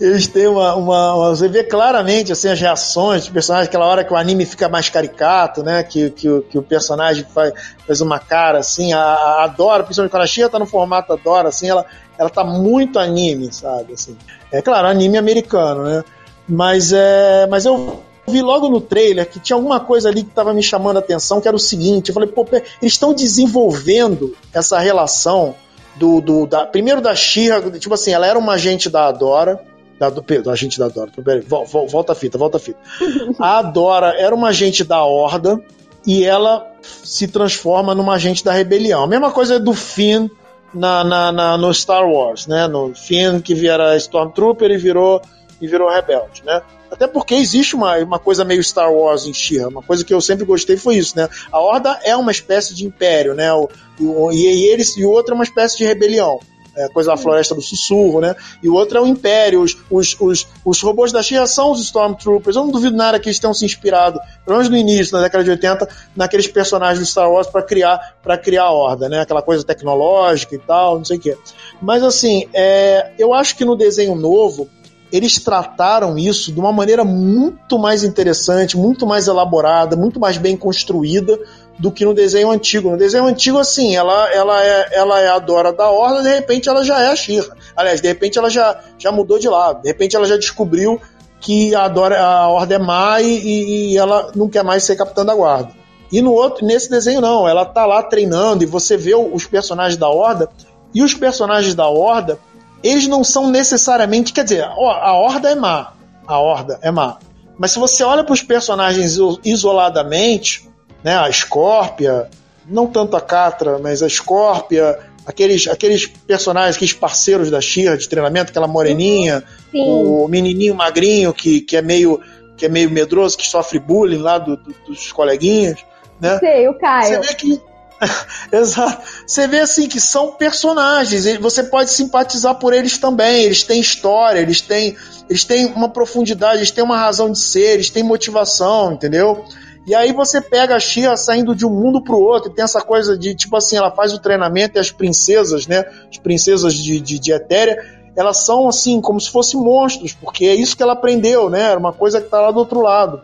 eles têm uma, uma, uma, Você vê claramente assim, as reações dos personagens, aquela hora que o anime fica mais caricato, né? Que, que, que o personagem faz, faz uma cara assim, a, a Dora, principalmente quando a Chia tá no formato Dora, assim, ela, ela tá muito anime, sabe? Assim. É claro, anime americano, né? Mas, é, mas eu vi logo no trailer que tinha alguma coisa ali que estava me chamando a atenção, que era o seguinte, eu falei, pô, eles estão desenvolvendo essa relação do, do da, primeiro da Shira, tipo assim, ela era uma agente da Adora, da, do, do agente da Adora, peraí, volta a fita, volta a fita. <laughs> A Adora era uma agente da Horda e ela se transforma numa agente da rebelião. A mesma coisa do Finn na, na, na, no Star Wars, né? No Finn que era Stormtrooper e virou e virou rebelde, né? Até porque existe uma, uma coisa meio Star Wars em Shira. Uma coisa que eu sempre gostei foi isso, né? A Horda é uma espécie de império, né? O, o, e, eles, e o outro é uma espécie de rebelião. É, coisa da Floresta do Sussurro, né? E o outro é o Império. Os, os, os, os robôs da Shira são os Stormtroopers. Eu não duvido nada que eles tenham se inspirado, pelo menos no início, na década de 80, naqueles personagens do Star Wars para criar para criar a Horda, né? Aquela coisa tecnológica e tal, não sei o quê. Mas assim, é, eu acho que no desenho novo eles trataram isso de uma maneira muito mais interessante, muito mais elaborada, muito mais bem construída do que no desenho antigo. No desenho antigo, assim, ela, ela, é, ela é a Dora da Horda, de repente ela já é a Shira. Aliás, de repente ela já, já mudou de lado. De repente ela já descobriu que a, Dora, a Horda é má e, e ela não quer mais ser capitã da guarda. E no outro, nesse desenho não, ela tá lá treinando e você vê os personagens da Horda e os personagens da Horda eles não são necessariamente. Quer dizer, a Horda é má. A Horda é má. Mas se você olha para os personagens isoladamente, né, a Scorpia, não tanto a Catra, mas a Scorpia, aqueles, aqueles personagens, aqueles parceiros da Shira de treinamento, aquela moreninha, uhum. o menininho magrinho que, que é meio que é meio medroso, que sofre bullying lá do, do, dos coleguinhas, né? Sei, o Caio. Você vê que <laughs> Exato. Você vê assim que são personagens, você pode simpatizar por eles também. Eles têm história, eles têm, eles têm uma profundidade, eles têm uma razão de ser, eles têm motivação, entendeu? E aí você pega a Xia saindo de um mundo pro outro, e tem essa coisa de, tipo assim, ela faz o treinamento e as princesas, né? As princesas de, de, de Etéria, elas são assim, como se fossem monstros, porque é isso que ela aprendeu, né? Era uma coisa que tá lá do outro lado.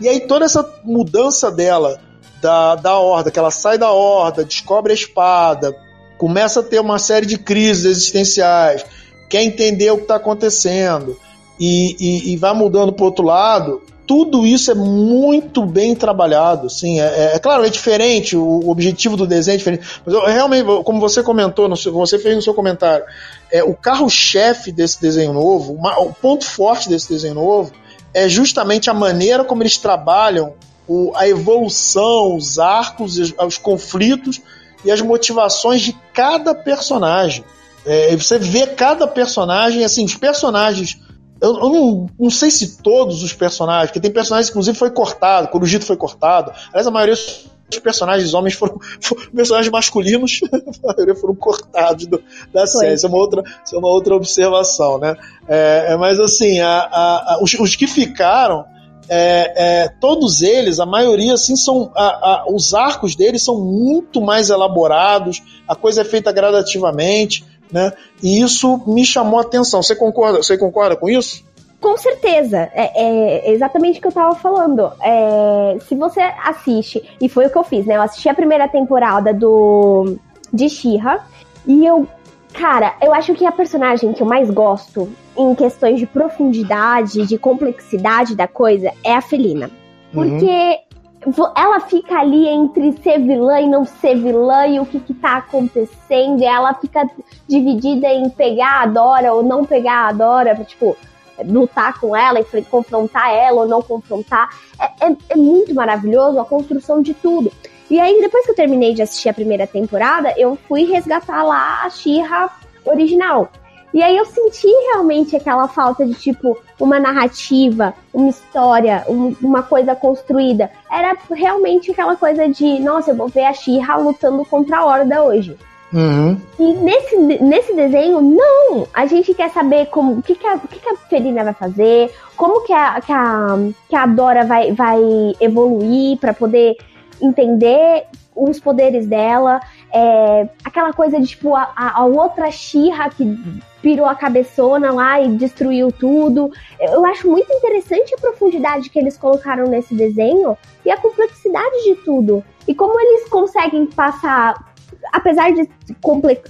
E aí toda essa mudança dela da, da horda, que ela sai da horda, descobre a espada, começa a ter uma série de crises existenciais, quer entender o que está acontecendo e, e, e, vai mudando para outro lado. Tudo isso é muito bem trabalhado, sim. É, é, é, claro, é diferente, o objetivo do desenho é diferente. Mas eu, realmente, como você comentou, seu, você fez no seu comentário, é, o carro-chefe desse desenho novo, uma, o ponto forte desse desenho novo, é justamente a maneira como eles trabalham o, a evolução, os arcos, os, os, conflitos e as motivações de cada personagem. É, você vê cada personagem, assim, os personagens. Eu, eu não, não, sei se todos os personagens, porque tem personagens, inclusive, foi cortado, Corujito foi cortado. Aliás, a maioria dos personagens homens foram, <laughs> foram personagens masculinos, <laughs> a maioria foram cortados do, da série. Isso é uma outra, é uma outra observação, né? É, é mas assim, a, a, a, os, os que ficaram é, é, todos eles, a maioria, assim, são. A, a, os arcos deles são muito mais elaborados, a coisa é feita gradativamente, né? E isso me chamou a atenção. Você concorda, você concorda com isso? Com certeza, é, é exatamente o que eu tava falando. É, se você assiste, e foi o que eu fiz, né? Eu assisti a primeira temporada do de She-Ra e eu Cara, eu acho que a personagem que eu mais gosto em questões de profundidade, de complexidade da coisa, é a Felina. Porque uhum. ela fica ali entre ser vilã e não ser vilã e o que, que tá acontecendo. E ela fica dividida em pegar a Dora ou não pegar a Dora, tipo, lutar com ela e confrontar ela ou não confrontar. É, é, é muito maravilhoso a construção de tudo. E aí, depois que eu terminei de assistir a primeira temporada, eu fui resgatar lá a Shira original. E aí eu senti realmente aquela falta de, tipo, uma narrativa, uma história, um, uma coisa construída. Era realmente aquela coisa de, nossa, eu vou ver a Shira lutando contra a Horda hoje. Uhum. E nesse, nesse desenho, não! A gente quer saber como, o que, que, a, o que, que a Felina vai fazer, como que a, que a, que a Dora vai, vai evoluir para poder entender os poderes dela. é, aquela coisa de tipo a, a outra Xirra que pirou a cabeçona lá e destruiu tudo. Eu acho muito interessante a profundidade que eles colocaram nesse desenho e a complexidade de tudo. E como eles conseguem passar, apesar de,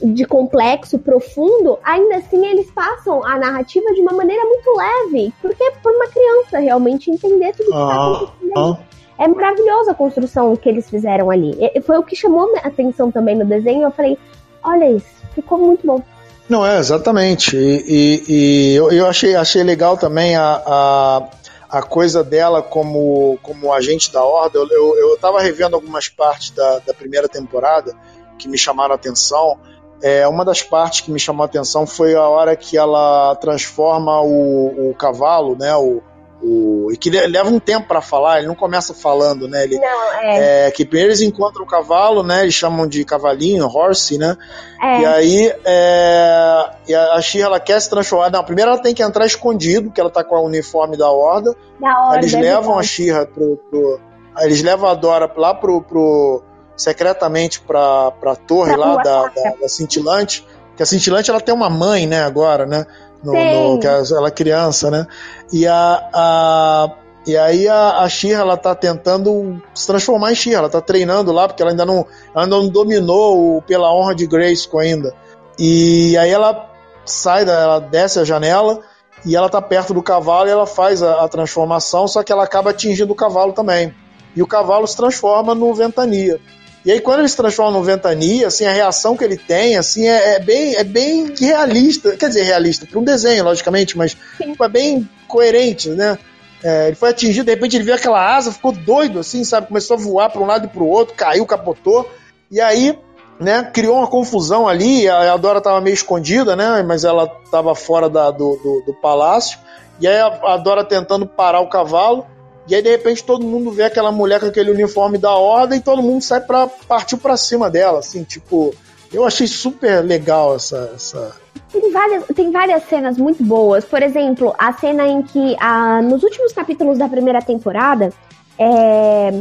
de complexo, profundo, ainda assim eles passam a narrativa de uma maneira muito leve. Porque é por uma criança realmente entender tudo que está ah, acontecendo. É maravilhosa a construção que eles fizeram ali. E foi o que chamou a atenção também no desenho. Eu falei, olha isso, ficou muito bom. Não, é, exatamente. E, e, e eu, eu, achei, achei legal também a, a, a, coisa dela como, como agente da Horda. Eu, eu, eu tava revendo algumas partes da, da primeira temporada que me chamaram a atenção. É, uma das partes que me chamou a atenção foi a hora que ela transforma o, o cavalo, né, o, o, e que leva um tempo para falar, ele não começa falando, né? Ele, não, é. é. Que primeiro eles encontram o cavalo, né? Eles chamam de cavalinho, horse, né? É. E aí é, e a Shira ela quer se transformar. Não, primeiro ela tem que entrar escondido, porque ela tá com o uniforme da Horda. Da Horda eles levam a Shira pro, pro, Eles levam a Dora lá pro. pro secretamente pra, pra torre pra lá da, da, da Cintilante. Que a Cintilante ela tem uma mãe, né, agora, né? No, no, que ela é criança, né? E a, a e aí a, a Shira, ela tá tentando se transformar em Shira, ela tá treinando lá porque ela ainda não, ela ainda não dominou o pela honra de Grayskull ainda. E aí ela sai, da, ela desce a janela e ela tá perto do cavalo e ela faz a, a transformação, só que ela acaba atingindo o cavalo também. E o cavalo se transforma no Ventania. E aí, quando ele se transforma no Ventania, assim, a reação que ele tem, assim, é, é bem, é bem realista. Quer dizer, realista para um desenho, logicamente, mas tipo, é bem coerente, né? É, ele foi atingido, de repente ele viu aquela asa, ficou doido, assim, sabe? Começou a voar para um lado e para o outro, caiu, capotou. E aí, né, criou uma confusão ali. A, a Dora estava meio escondida, né? Mas ela estava fora da, do, do, do, palácio. E aí a, a Dora tentando parar o cavalo. E aí, de repente, todo mundo vê aquela mulher com aquele uniforme da ordem e todo mundo sai pra partir pra cima dela, assim, tipo. Eu achei super legal essa. essa... Tem, várias, tem várias cenas muito boas. Por exemplo, a cena em que, a, nos últimos capítulos da primeira temporada, é,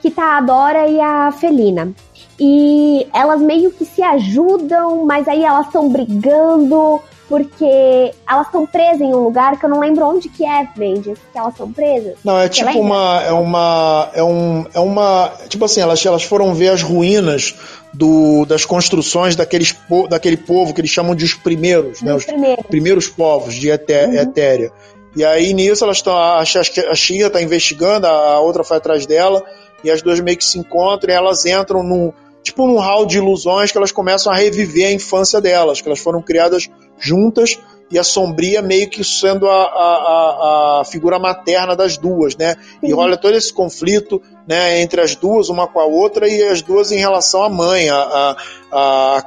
que tá a Dora e a Felina. E elas meio que se ajudam, mas aí elas estão brigando porque elas estão presas em um lugar que eu não lembro onde que é, Vendes, que elas estão presas. Não, é tipo uma, é uma, é um, é uma, tipo assim, elas, elas foram ver as ruínas do, das construções daqueles, daquele povo que eles chamam de os primeiros, né, os primeiros, primeiros povos de Eté, uhum. Etéria. E aí nisso elas estão, a, a, Xia está investigando, a, a outra foi atrás dela, e as duas meio que se encontram e elas entram num, tipo num hall de ilusões que elas começam a reviver a infância delas, que elas foram criadas juntas e a Sombria meio que sendo a, a, a, figura materna das duas, né? E rola todo esse conflito né, entre as duas, uma com a outra, e as duas em relação à mãe. A, a, a,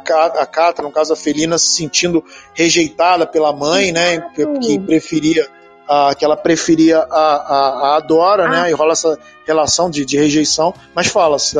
a Catra, no caso a Felina, se sentindo rejeitada pela mãe, né? Que preferia a, que ela preferia a, a, a Dora, né? ah. né? E rola essa relação de, de rejeição. Mas fala, se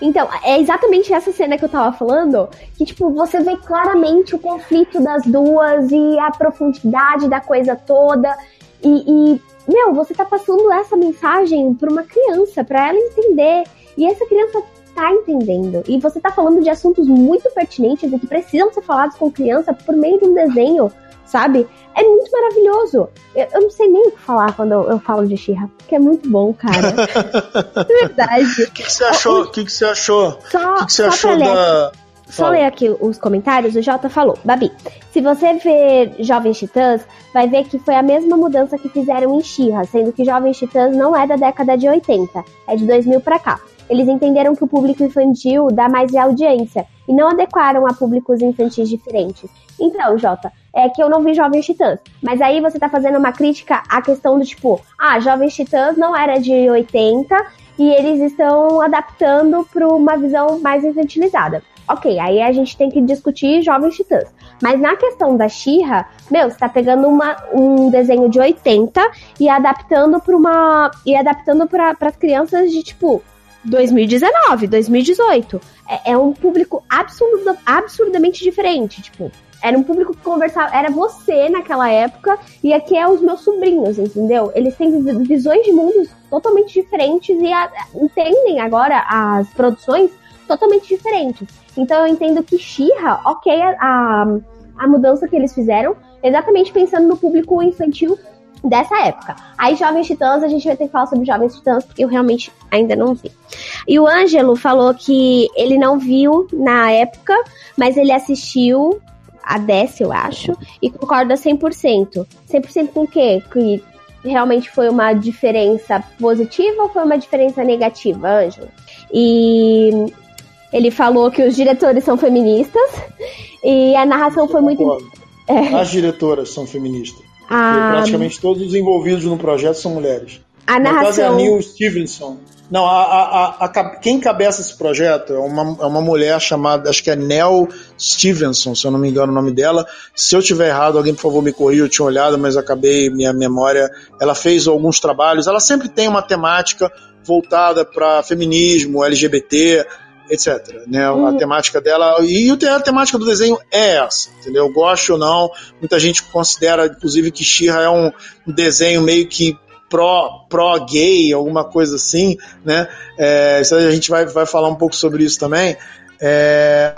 então, é exatamente essa cena que eu tava falando, que, tipo, você vê claramente o conflito das duas e a profundidade da coisa toda. E, e meu, você tá passando essa mensagem pra uma criança, para ela entender. E essa criança tá entendendo. E você tá falando de assuntos muito pertinentes e que precisam ser falados com criança por meio de um desenho sabe? É muito maravilhoso. Eu, eu, não sei nem o que falar quando eu, eu falo de Xirra, porque é muito bom, cara. <laughs> é verdade. O que, que, você achou? O que, que, você achou? Só, o que, que você achou da. Só ler aqui os comentários, o Jota falou. Babi, se você ver Jovens Titãs, vai ver que foi a mesma mudança que fizeram em Xirra, sendo que Jovens Titãs não é da década de 80, é de 2000 para cá. Eles entenderam que o público infantil dá mais de audiência e não adequaram a públicos infantis diferentes. Então, Jota, é que eu não vi Jovens Titãs. Mas aí você tá fazendo uma crítica à questão do tipo, ah, Jovens Titãs não era de 80 e eles estão adaptando para uma visão mais infantilizada. Ok, aí a gente tem que discutir Jovens Titãs. Mas na questão da Xirra, meu, você tá pegando uma, um desenho de 80 e adaptando para uma. e adaptando para as crianças de tipo 2019, 2018. É, é um público absurdamente diferente. Tipo, era um público que conversava, era você naquela época, e aqui é os meus sobrinhos, entendeu? Eles têm visões de mundos totalmente diferentes e a, entendem agora as produções totalmente diferentes. Então eu entendo que Shira, ok, a, a mudança que eles fizeram, exatamente pensando no público infantil dessa época. Aí Jovens Titãs, a gente vai ter que falar sobre Jovens Titãs, porque eu realmente ainda não vi. E o Ângelo falou que ele não viu na época, mas ele assistiu a 10, eu acho, e concorda 100%. 100% com o quê? Que realmente foi uma diferença positiva ou foi uma diferença negativa, Ângelo? E ele falou que os diretores são feministas e a narração foi muito. É. As diretoras são feministas. Ah, praticamente todos os envolvidos no projeto são mulheres. A narração. No caso é a Neil Stevenson. Não, a, a, a, quem encabeça esse projeto é uma, é uma mulher chamada, acho que é Nell Stevenson, se eu não me engano o nome dela. Se eu tiver errado, alguém por favor me corrija, eu tinha olhado, mas acabei minha memória. Ela fez alguns trabalhos, ela sempre tem uma temática voltada para feminismo, LGBT, etc. Né? Uhum. A temática dela. E a temática do desenho é essa, entendeu? Gosto ou não. Muita gente considera, inclusive, que Shira é um desenho meio que pró, pró gay, alguma coisa assim, né? É, a gente vai, vai falar um pouco sobre isso também. É,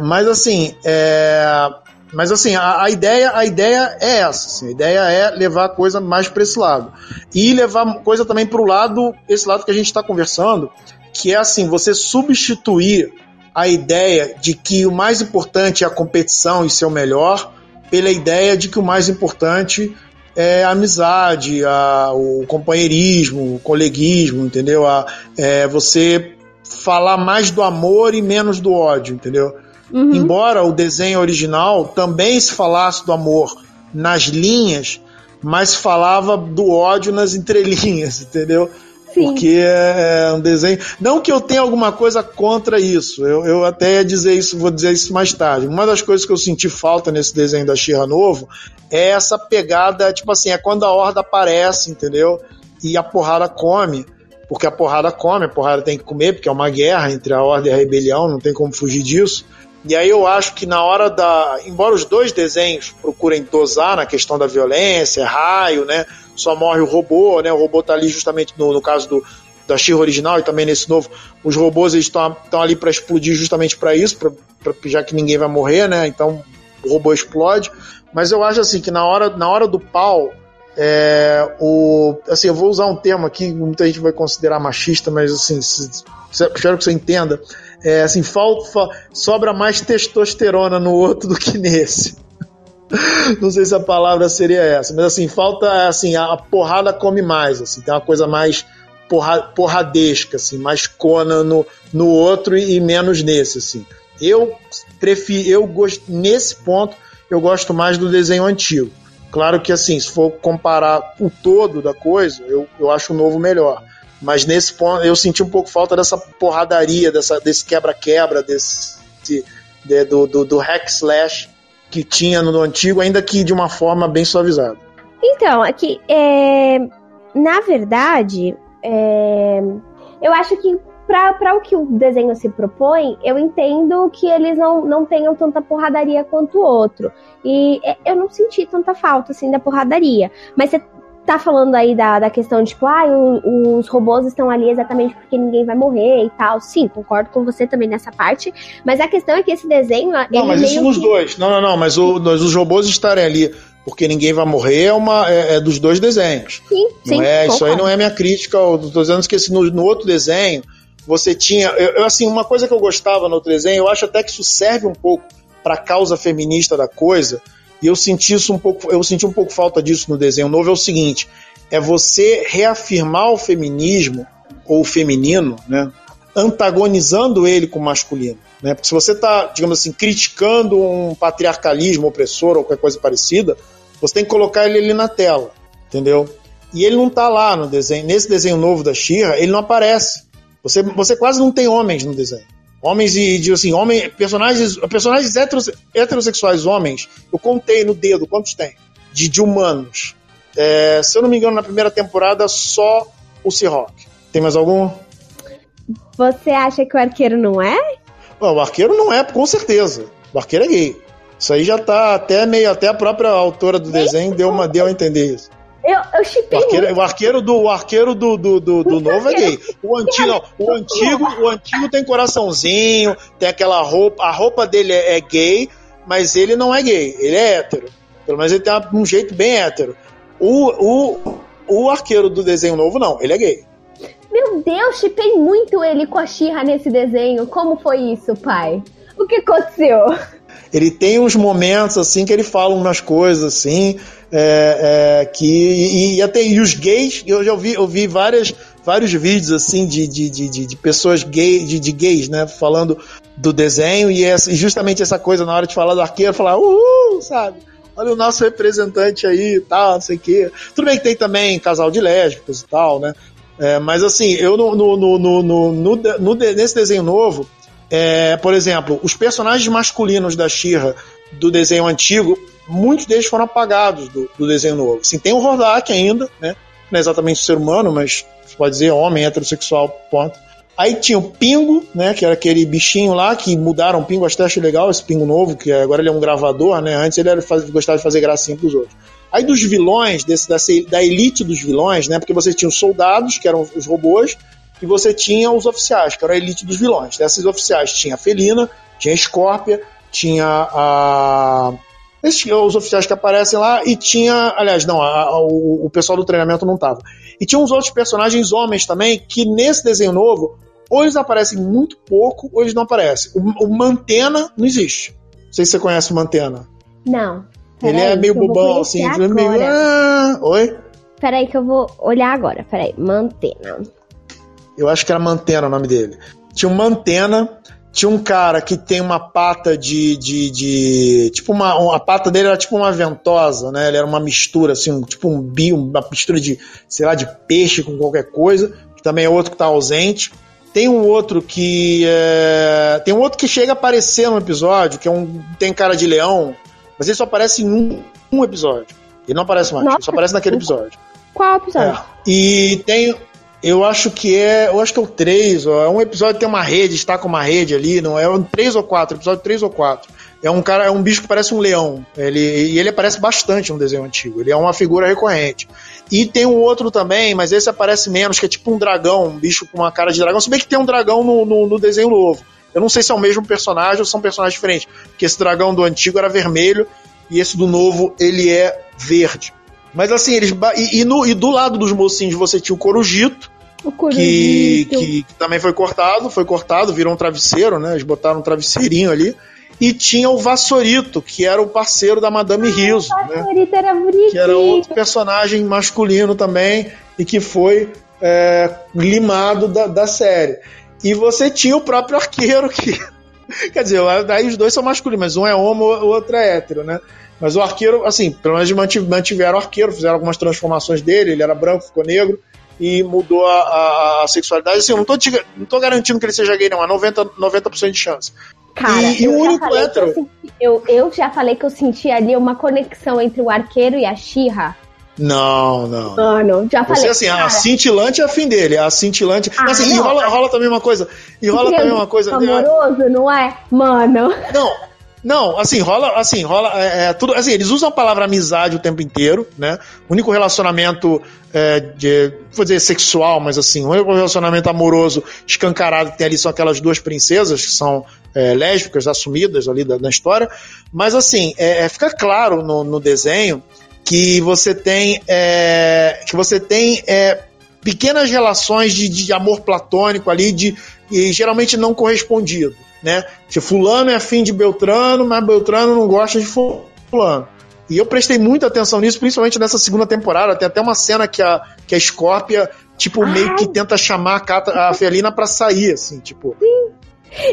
mas assim, é, mas assim, a, a, ideia, a ideia é essa. Assim, a ideia é levar a coisa mais para esse lado. E levar coisa também para o lado, esse lado que a gente está conversando, que é assim, você substituir a ideia de que o mais importante é a competição e ser o melhor, pela ideia de que o mais importante é a amizade, a, o companheirismo, o coleguismo, entendeu? A, é, você falar mais do amor e menos do ódio, entendeu? Uhum. Embora o desenho original também se falasse do amor nas linhas, mas falava do ódio nas <laughs> entrelinhas, entendeu? Sim. Porque é, é um desenho. Não que eu tenha alguma coisa contra isso. Eu, eu até ia dizer isso, vou dizer isso mais tarde. Uma das coisas que eu senti falta nesse desenho da Xirra Novo é essa pegada, tipo assim, é quando a horda aparece, entendeu? E a porrada come. Porque a porrada come, a porrada tem que comer, porque é uma guerra entre a horda e a rebelião, não tem como fugir disso. E aí eu acho que na hora da. Embora os dois desenhos procurem dosar na questão da violência, raio, né? só morre o robô, né? O robô tá ali justamente no, no caso do, da Shira original e também nesse novo, os robôs estão ali para explodir justamente para isso, pra, pra, já que ninguém vai morrer, né? Então o robô explode. Mas eu acho assim que na hora, na hora do pau, é, o, assim, eu vou usar um termo aqui, muita gente vai considerar machista, mas assim, se, se, espero que você entenda. É, assim, falta, sobra mais testosterona no outro <laughs> do que nesse. Não sei se a palavra seria essa, mas assim, falta assim, a porrada come mais, assim, tem uma coisa mais porra, porradesca, assim, mais cona no, no outro e, e menos nesse, assim. Eu prefiro, eu gosto, nesse ponto, eu gosto mais do desenho antigo. Claro que assim, se for comparar o todo da coisa, eu, eu acho o novo melhor. Mas nesse ponto eu senti um pouco falta dessa porradaria, dessa, desse quebra-quebra, desse de, do, do, do hack slash que tinha no antigo, ainda que de uma forma bem suavizada. Então, aqui, é, na verdade, é, eu acho que para o que o desenho se propõe, eu entendo que eles não, não tenham tanta porradaria quanto o outro. E é, eu não senti tanta falta, assim, da porradaria. Mas você tá falando aí da, da questão de, tipo, ah, o, os robôs estão ali exatamente porque ninguém vai morrer e tal. Sim, concordo com você também nessa parte. Mas a questão é que esse desenho. Não, mas isso nos que... dois. Não, não, não. Mas o, os robôs estarem ali porque ninguém vai morrer é, uma, é, é dos dois desenhos. Sim, não sim. É, isso aí não é minha crítica. Eu tô dizendo que esse, no, no outro desenho você tinha. Eu, assim, uma coisa que eu gostava no desenho, eu acho até que isso serve um pouco para a causa feminista da coisa e eu senti isso um pouco, eu senti um pouco falta disso no desenho novo, é o seguinte, é você reafirmar o feminismo ou o feminino, né, antagonizando ele com o masculino, né? Porque se você está, digamos assim, criticando um patriarcalismo opressor ou qualquer coisa parecida, você tem que colocar ele ali na tela, entendeu? E ele não está lá no desenho, nesse desenho novo da Shira, ele não aparece. Você, você quase não tem homens no desenho. Homens e, de, assim, homem, personagens, personagens heterossexuais homens, eu contei no dedo quantos tem, de, de humanos. É, se eu não me engano, na primeira temporada, só o Seahawk. Tem mais algum? Você acha que o arqueiro não é? Não, o arqueiro não é, com certeza. O arqueiro é gay. Isso aí já tá até meio, até a própria autora do desenho deu, uma, deu a entender isso. Eu, eu chipei o arqueiro, o arqueiro do, o arqueiro do, do, do, do novo é gay. O antigo, não, o antigo, o antigo tem coraçãozinho, tem aquela roupa, a roupa dele é, é gay, mas ele não é gay, ele é hétero. Pelo menos ele tem um jeito bem hétero. O, o, o arqueiro do desenho novo, não, ele é gay. Meu Deus, chipei muito ele com a Xirra nesse desenho. Como foi isso, pai? O que aconteceu? Ele tem uns momentos assim que ele fala umas coisas assim é, é, que e, e, até e os gays eu já ouvi, eu vi várias vários vídeos assim de, de, de, de pessoas gays de, de, gays né falando do desenho e, essa, e, justamente essa coisa na hora de falar do arqueiro falar uhul sabe? Olha o nosso representante aí e tal não sei o que tudo bem que tem também casal de lésbicas e tal né? É, mas assim eu no, no, no, no, no nesse desenho novo é, por exemplo, os personagens masculinos da Shira do desenho antigo, muitos deles foram apagados do, do desenho novo. Sim, tem o Hordak ainda, né? Não é exatamente ser humano, mas você pode dizer homem heterossexual, ponto. Aí tinha o Pingo, né? Que era aquele bichinho lá que mudaram o Pingo, acho que achei legal esse Pingo novo, que agora ele é um gravador, né? Antes ele era, gostava de fazer gracinha pros outros. Aí dos vilões, desse, dessa, da elite dos vilões, né? Porque você tinha os soldados, que eram os robôs, e você tinha os oficiais, que era a elite dos vilões. Desses oficiais tinha a Felina, tinha a Scorpia, tinha a. Esses, os oficiais que aparecem lá, e tinha. Aliás, não, a, a, o, o pessoal do treinamento não tava. E tinha uns outros personagens homens também, que nesse desenho novo, ou eles aparecem muito pouco, ou eles não aparecem. O, o Mantena não existe. Não sei se você conhece o Mantena. Não. Ele é meio bobão, assim. É meio. Ah, oi? Peraí que eu vou olhar agora. Peraí, Mantena. Eu acho que era Mantena o nome dele. Tinha um Mantena, tinha um cara que tem uma pata de. de, de tipo uma. A pata dele era tipo uma ventosa, né? Ele era uma mistura, assim, um, tipo um bio, uma mistura de, sei lá, de peixe com qualquer coisa. Que também é outro que tá ausente. Tem um outro que. É... Tem um outro que chega a aparecer no episódio, que é um. tem cara de leão, mas ele só aparece em um, um episódio. Ele não aparece mais, Nossa, ele só aparece naquele episódio. Qual episódio? É. E tem, eu acho que é. Eu acho que é o 3. Ó, é um episódio que tem uma rede, está com uma rede ali. Não é um 3 ou 4, episódio 3 ou 4. É um cara, é um bicho que parece um leão. Ele, e ele aparece bastante no desenho antigo. Ele é uma figura recorrente. E tem um outro também, mas esse aparece menos, que é tipo um dragão, um bicho com uma cara de dragão. Se bem que tem um dragão no, no, no desenho novo. Eu não sei se é o mesmo personagem ou são personagens diferentes. Porque esse dragão do antigo era vermelho e esse do novo ele é verde. Mas assim, eles. E, e, no, e do lado dos mocinhos você tinha o Corujito, que, que, que, também foi cortado, foi cortado, virou um travesseiro, né? Eles botaram um travesseirinho ali. E tinha o Vassourito, que era o parceiro da Madame ah, Rizzo. O né? Vassourito né? era bonitinho. Que era outro personagem masculino também, e que foi é, limado da, da série. E você tinha o próprio arqueiro que. <laughs> Quer dizer, daí os dois são masculinos, mas um é homo, o outro é hétero, né? Mas o arqueiro, assim, pelo menos mantiveram o arqueiro, fizeram algumas transformações dele, ele era branco, ficou negro, e mudou a, a, a sexualidade. Assim, eu não tô, te, não tô garantindo que ele seja gay, não, é 90%, 90 de chance. Cara, e, e o único hétero. Eu, senti, eu, eu, já falei que eu senti ali uma conexão entre o arqueiro e a Xirra. Não, não. Mano, já falei. Você, assim, cara. a cintilante é a fim dele, a cintilante. Ah, assim, não, e rola, rola também uma coisa. E rola também uma coisa. Amoroso, não é? Mano. Não, não, assim, rola, assim, rola, é, é, tudo, assim, eles usam a palavra amizade o tempo inteiro, né? O único relacionamento, é, de, vou dizer sexual, mas assim, o único relacionamento amoroso escancarado que tem ali são aquelas duas princesas que são é, lésbicas assumidas ali da, da história, mas assim, é, é, fica claro no, no, desenho que você tem, é, que você tem pequenas relações de, de amor platônico ali, de, e geralmente não correspondido né? Se fulano é afim de Beltrano, mas Beltrano não gosta de fulano. E eu prestei muita atenção nisso, principalmente nessa segunda temporada. Tem até uma cena que a, que a Scorpia, tipo, Ai. meio que tenta chamar a, Cata, a Felina pra sair, assim, tipo. Sim.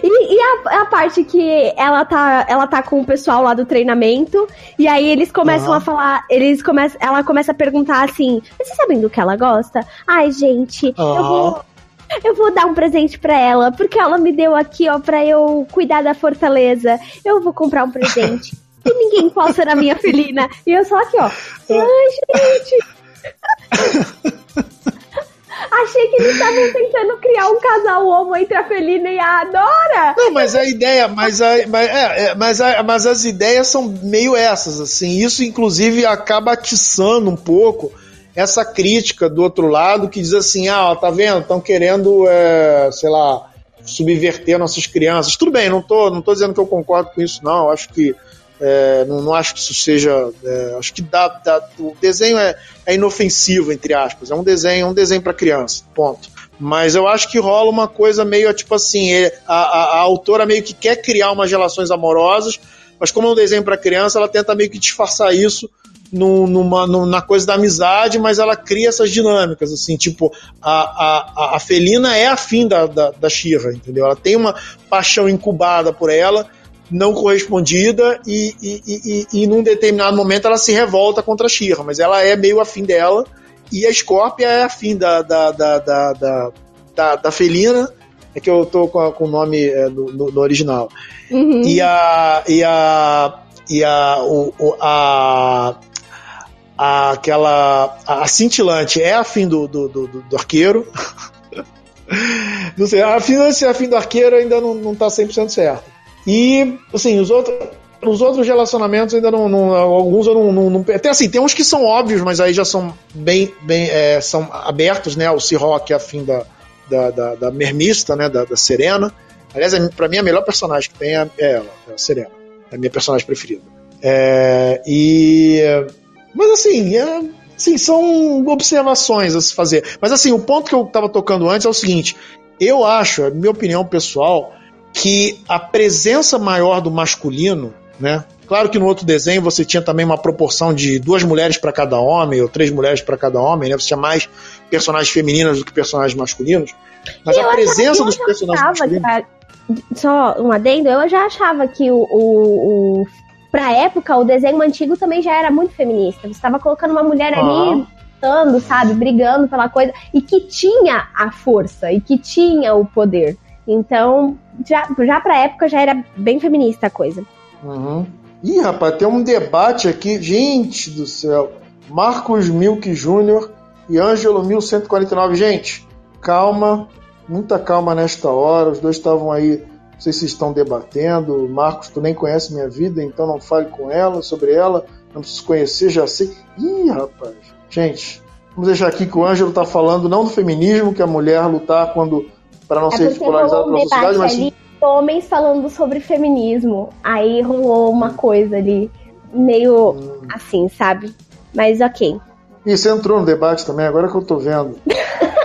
E, e a, a, parte que ela tá, ela tá com o pessoal lá do treinamento, e aí eles começam uhum. a falar, eles começam, ela começa a perguntar assim: vocês sabem do que ela gosta? Ai, gente, uhum. eu vou eu vou dar um presente para ela, porque ela me deu aqui, ó, pra eu cuidar da fortaleza. Eu vou comprar um presente. <laughs> e ninguém possa na minha felina. E eu só aqui, ó. Ai, gente. <laughs> Achei que eles estavam tentando criar um casal homo entre a Felina e a Adora. Não, mas a ideia, mas, a, mas, é, é, mas, a, mas as ideias são meio essas, assim. Isso, inclusive, acaba atiçando um pouco essa crítica do outro lado que diz assim, ah, ó, tá vendo, estão querendo, é, sei lá, subverter nossas crianças. Tudo bem, não tô, não tô dizendo que eu concordo com isso, não. Acho que é, não, não, acho que isso seja. É, acho que dá, dá, o desenho é, é, inofensivo, entre aspas. É um desenho, um desenho para criança. Ponto. Mas eu acho que rola uma coisa meio tipo assim: a, a, a autora meio que quer criar umas relações amorosas, mas como é um desenho para criança, ela tenta meio que disfarçar isso no, numa, na coisa da amizade, mas ela cria essas dinâmicas, assim, tipo, a, a, a felina é afim da, da, da Shira, entendeu? Ela tem uma paixão incubada por ela, não correspondida, e, e, e, e, num determinado momento ela se revolta contra a Shira, mas ela é meio afim dela, e a Scorpia é afim da, da, da, da, da, da, da felina, é que eu tô com, a, com o nome é, no, no, no, original. Uhum. E a. E a. E a. O, a, aquela. A, a cintilante é afim do, do, do, do arqueiro. <laughs> não sei, a se a fim do arqueiro ainda não, não tá 100% certo. E, assim, os outros. Os outros relacionamentos ainda não. não alguns eu não, não, não, Até assim, tem uns que são óbvios, mas aí já são bem. bem é, são abertos, né? O Seahawk é afim da, da, da, da Mermista, né? Da, da Serena. Aliás, é, pra mim, a melhor personagem que tem é, é ela, é a Serena. É a minha personagem preferida. É, e mas assim, é, assim, são observações a se fazer. Mas assim, o ponto que eu estava tocando antes é o seguinte: eu acho, é minha opinião pessoal, que a presença maior do masculino, né? Claro que no outro desenho você tinha também uma proporção de duas mulheres para cada homem, ou três mulheres para cada homem, né? Você tinha mais personagens femininas do que personagens masculinos. Mas a presença dos personagens masculinos. só um adendo, eu já achava que o, o, o pra época, o desenho antigo também já era muito feminista. Você estava colocando uma mulher ali lutando, sabe, brigando pela coisa, e que tinha a força, e que tinha o poder. Então, já, já pra época já era bem feminista a coisa. Uhum. Ih, rapaz, tem um debate aqui, gente do céu. Marcos Milk Jr. e Ângelo 1149. Gente, calma, muita calma nesta hora. Os dois estavam aí sei se estão debatendo. Marcos, tu nem conhece minha vida, então não fale com ela sobre ela. Não preciso conhecer, já sei. Ih, rapaz. Gente, vamos deixar aqui que o Ângelo está falando não do feminismo, que a mulher lutar quando para não é ser polarizada pela sociedade, mas ali, homens falando sobre feminismo. Aí rolou uma coisa ali meio hum. assim, sabe? Mas ok. Isso entrou no debate também, agora que eu tô vendo.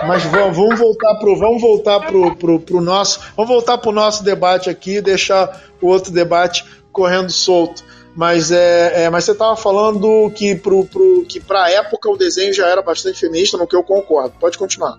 Mas vamos voltar pro vamos voltar pro, pro, pro nosso vamos voltar pro nosso debate aqui e deixar o outro debate correndo solto. Mas é, é mas você estava falando que pro, pro que para época o desenho já era bastante feminista, no que eu concordo. Pode continuar.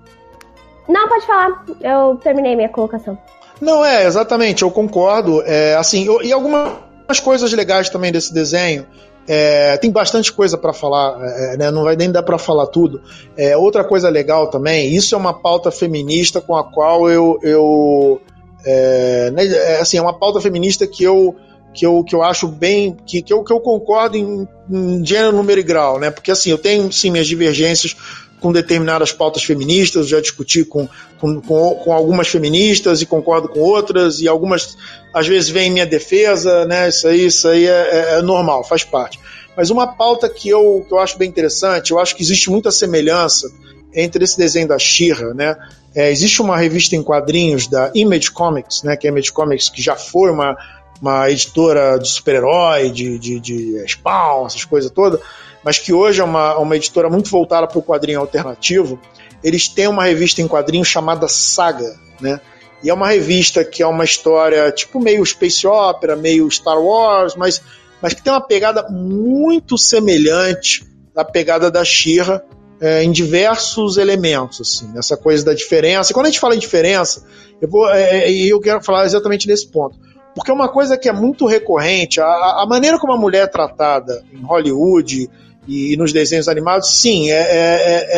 Não, pode falar. Eu terminei minha colocação. Não é exatamente. Eu concordo. É, assim eu, e algumas coisas legais também desse desenho. É, tem bastante coisa para falar, é, né? não vai nem dar para falar tudo. É, outra coisa legal também, isso é uma pauta feminista com a qual eu, eu é, né, é, assim, é uma pauta feminista que eu que eu, que eu acho bem, que, que, eu, que eu concordo em, em gênero, número e grau, né? Porque assim, eu tenho sim minhas divergências com determinadas pautas feministas, já discuti com, com, com, com, algumas feministas e concordo com outras, e algumas às vezes vêm em minha defesa, né? Isso aí, isso aí é, é, é normal, faz parte. Mas uma pauta que eu, que eu acho bem interessante, eu acho que existe muita semelhança entre esse desenho da Shira, né? É, existe uma revista em quadrinhos da Image Comics, né? Que é Image Comics, que já foi uma, uma editora de super-herói, de, de, de Spawn, essas coisas todas mas que hoje é uma, uma editora muito voltada para o quadrinho alternativo, eles têm uma revista em quadrinhos chamada Saga, né? E é uma revista que é uma história tipo meio space opera, meio Star Wars, mas, mas que tem uma pegada muito semelhante à pegada da Shira é, em diversos elementos, assim, essa coisa da diferença. E quando a gente fala em diferença, eu vou, é eu quero falar exatamente nesse ponto. Porque é uma coisa que é muito recorrente, a, a maneira como a mulher é tratada em Hollywood, e, nos desenhos animados, sim, é, é,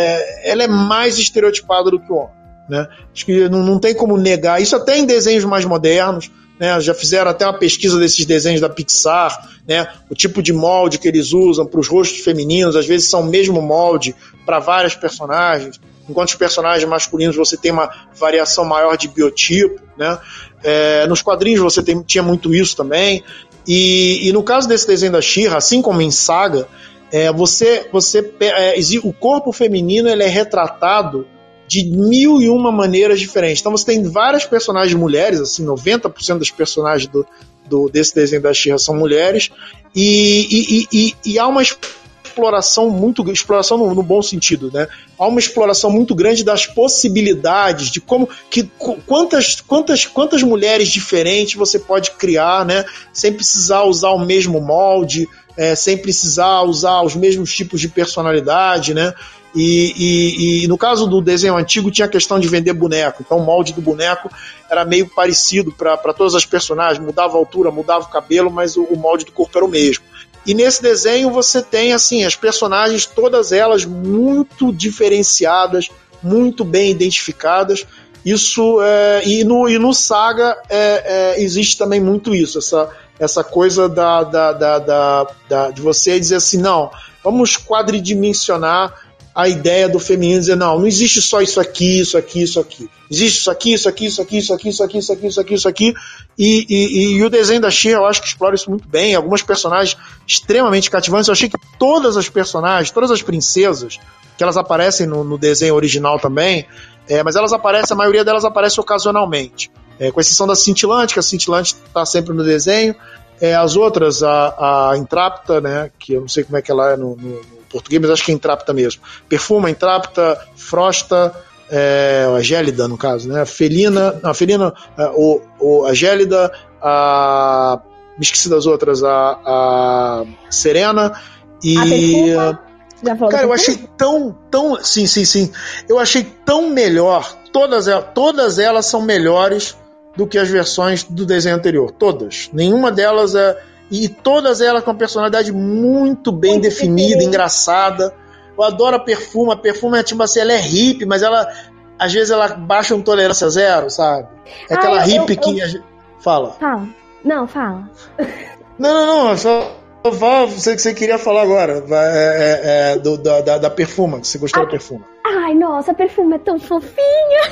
é, ela é mais estereotipada do que o homem. Né? Acho que não, não tem como negar. Isso até em desenhos mais modernos. Né? Já fizeram até uma pesquisa desses desenhos da Pixar, né? o tipo de molde que eles usam para os rostos femininos, às vezes são o mesmo molde para várias personagens. Enquanto os personagens masculinos você tem uma variação maior de biotipo. Né? É, nos quadrinhos você tem, tinha muito isso também. E, e, no caso desse desenho da She-Ra, assim como em Saga, É, você, você, é, o corpo feminino ele é retratado de mil e uma maneiras diferentes. Então você tem várias personagens mulheres, assim, 90% das personagens do, do, desse desenho da Xirra são mulheres, e, e, e, e, há uma exploração muito exploração no, no, bom sentido, né? Há uma exploração muito grande das possibilidades de como que quantas quantas quantas mulheres diferentes você pode criar, né? Sem precisar usar o mesmo molde, é, sem precisar usar os mesmos tipos de personalidade, né? E, e, e, no caso do desenho antigo tinha a questão de vender boneco, então o molde do boneco era meio parecido para todas as personagens, mudava a altura, mudava o cabelo, mas o, o molde do corpo era o mesmo. E nesse desenho você tem assim as personagens, todas elas muito diferenciadas, muito bem identificadas. Isso é, e, no, e no Saga é, é, existe também muito isso, essa, essa coisa da, da, da, da, da de você dizer assim, não, vamos quadridimensionar a ideia do feminino dizer, não, não existe só isso aqui, isso aqui, isso aqui. Existe isso aqui, isso aqui, isso aqui, isso aqui, isso aqui, isso aqui, isso aqui, isso aqui. E, e, e o desenho da Xia, eu acho que explora isso muito bem. Algumas personagens extremamente cativantes. Eu achei que todas as personagens, todas as princesas, que elas aparecem no, no desenho original também, é, mas elas aparecem, a maioria delas aparece ocasionalmente. É, com exceção da Cintilante, que a Cintilante está sempre no desenho. É, as outras, a, a Intrápita, né, que eu não sei como é que ela é no, no português, mas acho que é Intrápita mesmo. Perfuma, Intrápita, Frosta, é, a Gélida, no caso, né? A Felina, a Felina, é, o, o, a Gélida, a. Me esqueci das outras, a, a Serena e. A Cara, eu achei tão, tão. Sim, sim, sim. Eu achei tão melhor. Todas, todas elas são melhores do que as versões do desenho anterior. Todas. Nenhuma delas é e todas elas com uma personalidade muito bem muito definida, diferente. engraçada. Eu adoro a Perfuma. A Perfuma é tipo assim, ela é hippie, mas ela às vezes ela baixa um tolerância zero, sabe? É aquela ah, hippie que. Eu... Fala. Fala. Não, fala. Não, não, não. Só Fala você que você queria falar agora, é, é, é, do, da, da perfuma, que você gostou da perfuma. Ai, nossa, a perfuma é tão fofinha.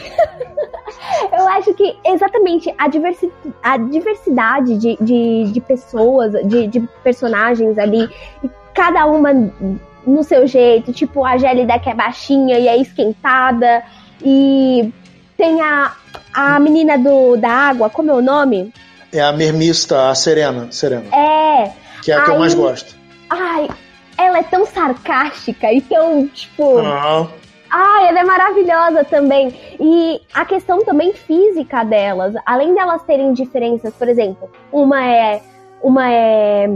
<laughs> Eu acho que exatamente a, diversi a diversidade de, de, de pessoas, de, de personagens ali, cada uma no seu jeito, tipo a Gélida que é baixinha e é esquentada, e tem a, a menina do, da água, como é o nome? É a mermista, a Serena. Serena. É, que é a que eu mais gosto. Ai, ela é tão sarcástica e tão, tipo. Ah. Ai, ela é maravilhosa também. E a questão também física delas, além delas terem diferenças, por exemplo, uma é. Uma é.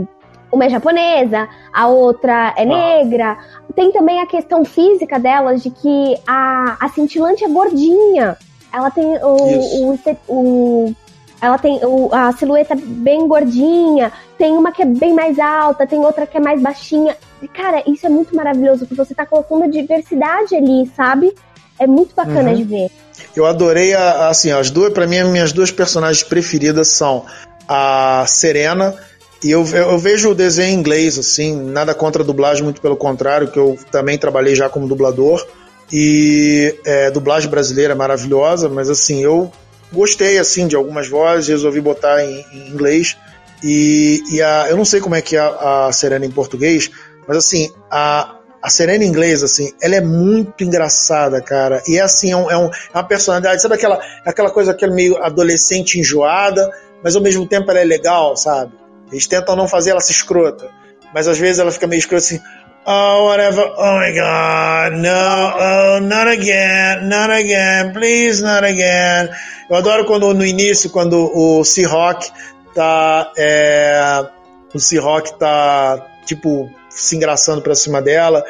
Uma é japonesa, a outra é ah. negra. Tem também a questão física delas, de que a, a cintilante é gordinha. Ela tem o, o, o, ela tem a silhueta bem gordinha, tem uma que é bem mais alta, tem outra que é mais baixinha. Cara, isso é muito maravilhoso, porque você tá colocando a diversidade ali, sabe? É muito bacana uhum. de ver. Eu adorei, a, assim, as duas, para mim, as minhas duas personagens preferidas são a Serena, e eu, eu, vejo o desenho em inglês, assim, nada contra a dublagem, muito pelo contrário, que eu também trabalhei já como dublador. E é, dublagem brasileira é maravilhosa, mas assim, eu gostei assim de algumas vozes, resolvi botar em, em inglês. E, e a, eu não sei como é que é a, a Serena em português, mas assim, a, a Serena em inglês, assim, ela é muito engraçada, cara. E é assim, é, um, é, um, é uma personalidade, sabe aquela, aquela coisa aquele meio adolescente enjoada, mas ao mesmo tempo ela é legal, sabe? Eles tentam não fazer ela se escrota. Mas às vezes ela fica meio escrota assim, Oh, whatever. Oh my God. No. Oh, not again. Not again. Please, not again. Eu adoro quando no início, quando o Seahawk tá. É, o Seahawk tá, tipo, se engraçando pra cima dela.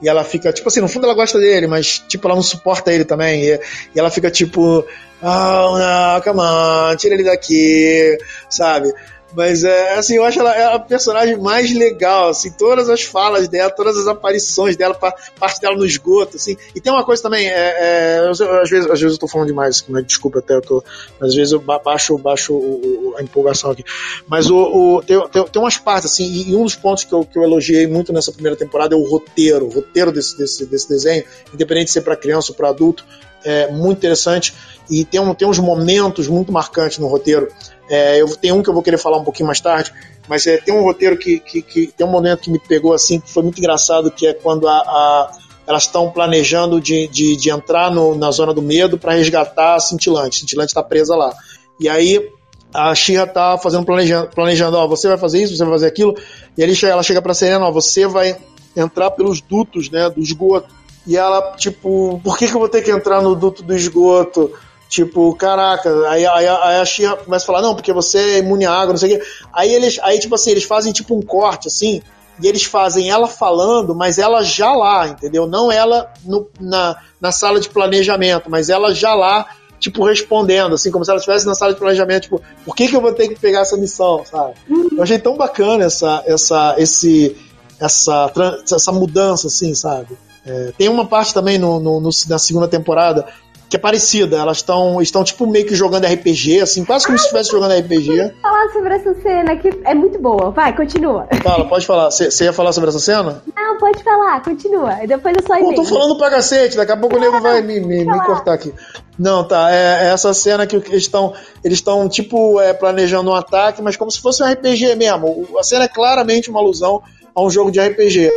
E ela fica, tipo assim, no fundo ela gosta dele, mas, tipo, ela não suporta ele também. E, e ela fica, tipo, oh, não, come on, tira ele daqui, sabe? Mas é assim, eu acho ela, ela a personagem mais legal, assim, todas as falas dela, todas as aparições dela, parte dela no esgoto, assim. E tem uma coisa também, é, é, eu, às, vezes, às vezes eu tô falando demais, né, desculpa até, eu tô, às vezes eu baixo, baixo o, o, a empolgação aqui. Mas o, o tem, tem, tem, umas partes, assim, e, e, um dos pontos que eu, que eu elogiei muito nessa primeira temporada é o roteiro, o roteiro desse, desse, desse desenho, independente de ser para criança ou para adulto, é, muito interessante e tem, um, tem uns momentos muito marcantes no roteiro. É, eu tenho um que eu vou querer falar um pouquinho mais tarde, mas é, tem um roteiro que, que, que, tem um momento que me pegou assim, que foi muito engraçado, que é quando a, a elas estão planejando de, de, de entrar no, na zona do medo para resgatar a Cintilante. A Cintilante está presa lá. E aí a Xirra tá fazendo planejando, planejando, ó, você vai fazer isso, você vai fazer aquilo. E ele ela chega para Serena, ó, você vai entrar pelos dutos, né, do esgoto. E ela, tipo, por que, que eu vou ter que entrar no duto do esgoto? Tipo, caraca, aí, aí, aí a Xirra começa a falar, não, porque você é imune à água, não sei o quê. Aí eles, aí, tipo assim, eles fazem tipo um corte, assim, e eles fazem ela falando, mas ela já lá, entendeu? Não ela no, na, na sala de planejamento, mas ela já lá, tipo, respondendo, assim, como se ela estivesse na sala de planejamento, tipo, por que, que eu vou ter que pegar essa missão, sabe? Eu achei tão bacana essa, essa, esse, essa, essa mudança, assim, sabe? É, tem uma parte também no, no, no, na segunda temporada que é parecida. Elas estão estão tipo meio que jogando RPG, assim, quase como Ai, se estivesse jogando RPG. Falar sobre essa cena que é muito boa. Vai, continua. Fala, pode falar. Você ia falar sobre essa cena? Não, pode falar, continua. E depois eu só Pô, tô falando pra cacete, daqui a pouco o nego vai me, me, me, cortar aqui. Não, tá. É, é essa cena que eles estão eles estão tipo é, planejando um ataque, mas como se fosse um RPG mesmo. A cena é claramente uma alusão a um jogo de RPG.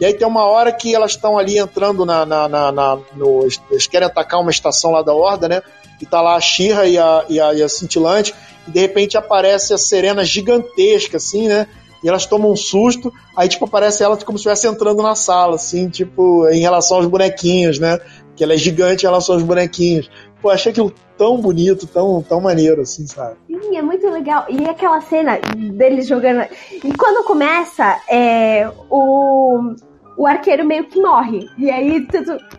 E aí tem uma hora que elas estão ali entrando na. na, na, na no, eles querem atacar uma estação lá da Horda, né? E tá lá a Xirra e a, e, a, e a Cintilante, e de repente aparece a Serena gigantesca, assim, né? E elas tomam um susto, aí tipo aparece ela como se estivesse entrando na sala, assim, tipo, em relação aos bonequinhos, né? Que ela é gigante em relação aos bonequinhos. Pô, achei aquilo tão bonito, tão, tão maneiro, assim, sabe? Sim, é muito legal. E aquela cena deles jogando. E quando começa, é, o, o arqueiro meio que morre. E aí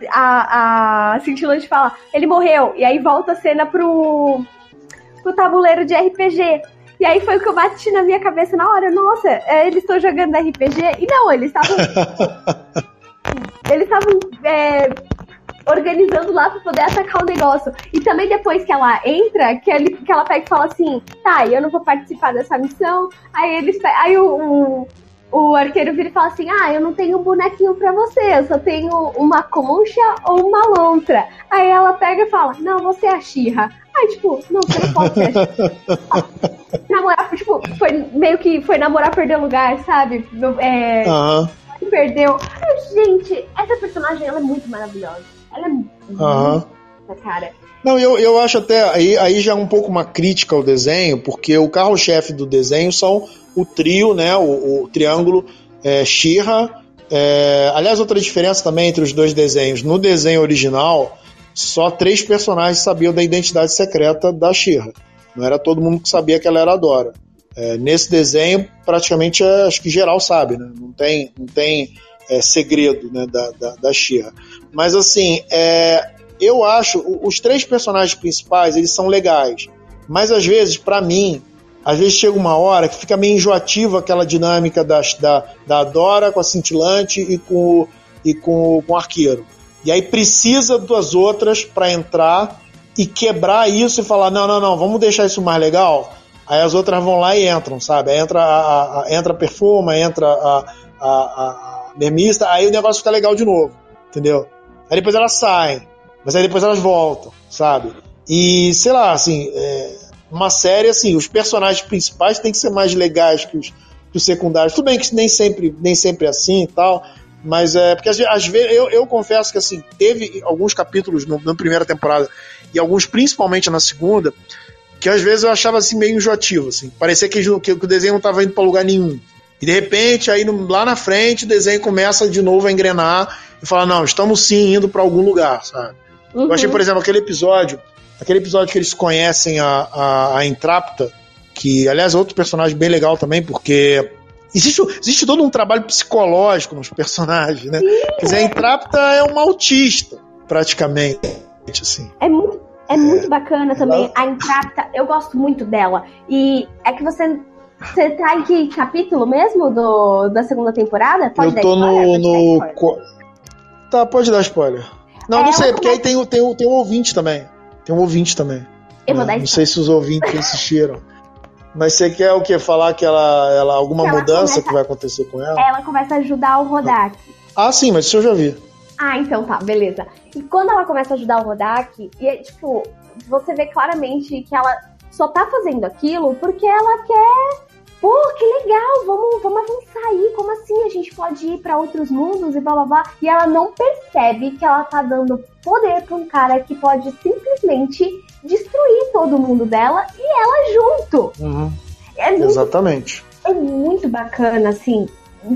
a, a Cintilante fala, ele morreu. E aí volta a cena pro, pro tabuleiro de RPG. E aí foi o que eu bati na minha cabeça na hora. Nossa, é, eles estão jogando RPG. E não, eles estavam. <laughs> eles estavam é, organizando lá pra poder atacar o negócio. E também depois que ela entra, que, ele, que ela pega e fala assim, tá, eu não vou participar dessa missão. Aí eles aí o, o, o arqueiro vira e fala assim, ah, eu não tenho um bonequinho pra você, eu só tenho uma concha ou uma lontra. Aí ela pega e fala, não, você é a Xirra. Aí, tipo, não, você não pode ser <laughs> Namorar, tipo, foi meio que foi namorar perder lugar, sabe? É, uhum. Perdeu. Ai, gente, essa personagem ela é muito maravilhosa. Ela é muito cara. Não, eu, eu acho até. Aí, aí já é um pouco uma crítica ao desenho, porque o carro-chefe do desenho são o trio, né? O, o triângulo é, Shira. É, aliás, outra diferença também entre os dois desenhos. No desenho original, só três personagens sabiam da identidade secreta da Shira. Não era todo mundo que sabia que ela era a Dora. É, nesse desenho, praticamente é, acho que geral sabe, né? Não tem, não tem é, segredo né, da, da, da Shira. Mas assim, é, eu acho os três personagens principais eles são legais, mas às vezes para mim às vezes chega uma hora que fica meio enjoativa aquela dinâmica da, da, da Dora com a cintilante e com, e com, com o arqueiro. E aí precisa das outras para entrar e quebrar isso e falar: não, não, não, vamos deixar isso mais legal. Aí as outras vão lá e entram, sabe? Entra a, a, entra a perfuma, entra a, a, a, mermista, aí o negócio fica legal de novo, entendeu? Aí depois elas saem, mas aí depois elas voltam, sabe? E sei lá, assim, é, uma série assim, os personagens principais têm que ser mais legais que os, que os secundários. Tudo bem que nem sempre, nem sempre é assim e tal, mas é porque às vezes eu, eu confesso que assim teve alguns capítulos no, na primeira temporada e alguns principalmente na segunda que às vezes eu achava assim meio enjoativo, assim, parecia que, que, que o desenho não estava indo para lugar nenhum. E de repente, aí no, lá na frente, o desenho começa de novo a engrenar e fala: não, estamos sim indo para algum lugar, sabe? Uhum. Eu achei, por exemplo, aquele episódio Aquele episódio que eles conhecem a, a, a Intrapta, que, aliás, é outro personagem bem legal também, porque existe, existe todo um trabalho psicológico nos personagens, né? Quer dizer, a Intrapta é uma autista, praticamente, assim. É muito, é, é muito bacana também. A Intrapta, eu gosto muito dela. E é que você você tá em que capítulo mesmo do, da segunda temporada? Pode eu tô no. no... Tá, pode dar spoiler. Não, é, não sei, porque aí tem, tem, tem um ouvinte também. Tem um ouvinte também. Eu vou né? dar Não sei se os ouvintes assistiram. Mas você quer o quê? Falar que ela, ela alguma que ela mudança começa, que vai acontecer com ela? Ela começa a ajudar o Rodak. Ah, sim, mas isso eu já vi. Ah, então tá, beleza. E quando ela começa a ajudar o Rodak, e é, tipo, você vê claramente que ela só tá fazendo aquilo porque ela quer. Pô, que legal, vamos, vamos avançar aí. Como assim a gente pode ir para outros mundos e blá blá blá? E ela não percebe que ela tá dando poder pra um cara que pode simplesmente destruir todo mundo dela e ela junto. Uhum. É muito, Exatamente. É muito bacana, assim,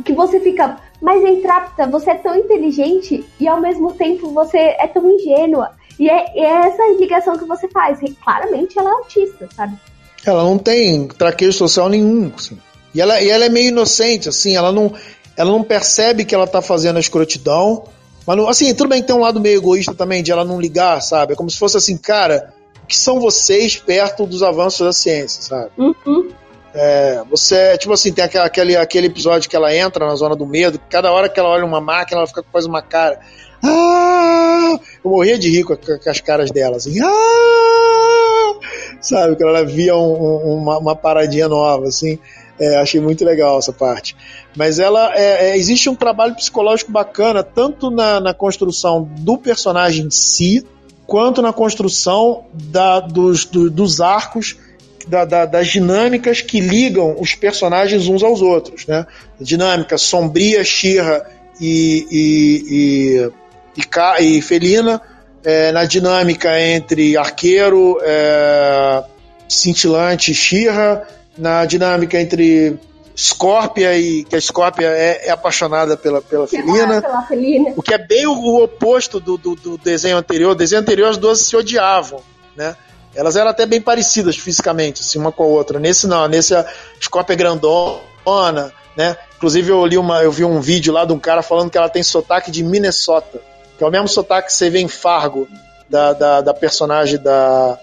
que você fica. Mas Entrapta, você é tão inteligente e ao mesmo tempo você é tão ingênua. E é, é essa ligação que você faz. E, claramente ela é autista, sabe? Ela não tem traquejo social nenhum. Assim. E, ela, e ela é meio inocente, assim, ela não, ela não percebe que ela tá fazendo a escrotidão. Mas, não, assim, tudo bem que tem um lado meio egoísta também, de ela não ligar, sabe? É como se fosse assim, cara, o que são vocês perto dos avanços da ciência, sabe? Uhum. É, você, tipo assim, tem aquele, aquele episódio que ela entra na zona do medo, cada hora que ela olha uma máquina, ela fica faz uma cara. Ah! Eu morria de rir com, com as caras dela, assim. Ah! Sabe, que ela via um, um, uma, uma, paradinha nova, assim. É, achei muito legal essa parte. Mas ela é, é, existe um trabalho psicológico bacana, tanto na, na construção do personagem em si, quanto na construção da, dos, do, dos arcos da, da, das dinâmicas que ligam os personagens uns aos outros, né? Dinâmica sombria, Shira e, e, e, e, e Felina, é, na dinâmica entre arqueiro, é, cintilante Shira, na dinâmica entre Scorpia e que a Scorpia é, é apaixonada pela, pela felina, pela felina. O que é bem o, o oposto do, do, do, desenho anterior. O desenho anterior as duas se odiavam, né? Elas eram até bem parecidas fisicamente, assim, uma com a outra. Nesse não, nesse a Scorpia é grandona, né? Inclusive eu li uma, eu vi um vídeo lá de um cara falando que ela tem sotaque de Minnesota, que é o mesmo sotaque que você vê em Fargo da, da, da personagem da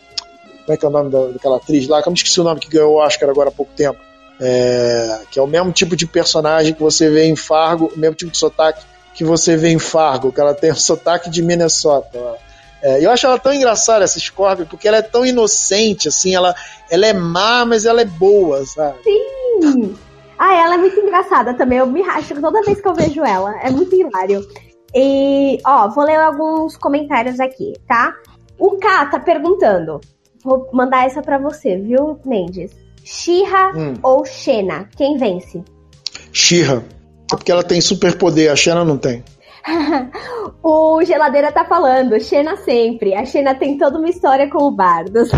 como é que é o nome da, daquela atriz lá? Que eu esqueci o nome que ganhou o Oscar agora há pouco tempo. É, que é o mesmo tipo de personagem que você vê em Fargo, o mesmo tipo de sotaque que você vê em Fargo, que ela tem o sotaque de Minnesota. É, eu acho ela tão engraçada, essa Scorpion, porque ela é tão inocente, assim, ela, ela é má, mas ela é boa, sabe? Sim! Ah, ela é muito engraçada também, eu me racho toda vez que eu vejo ela, é muito hilário. E, ó, vou ler alguns comentários aqui, tá? O K tá perguntando, vou mandar essa pra você, viu, Mendes? Shira hum. ou Xena, quem vence? Shira, é porque ela tem superpoder, a Xena não tem. <laughs> o Geladeira tá falando, Xena sempre. A Xena tem toda uma história com o Bardos.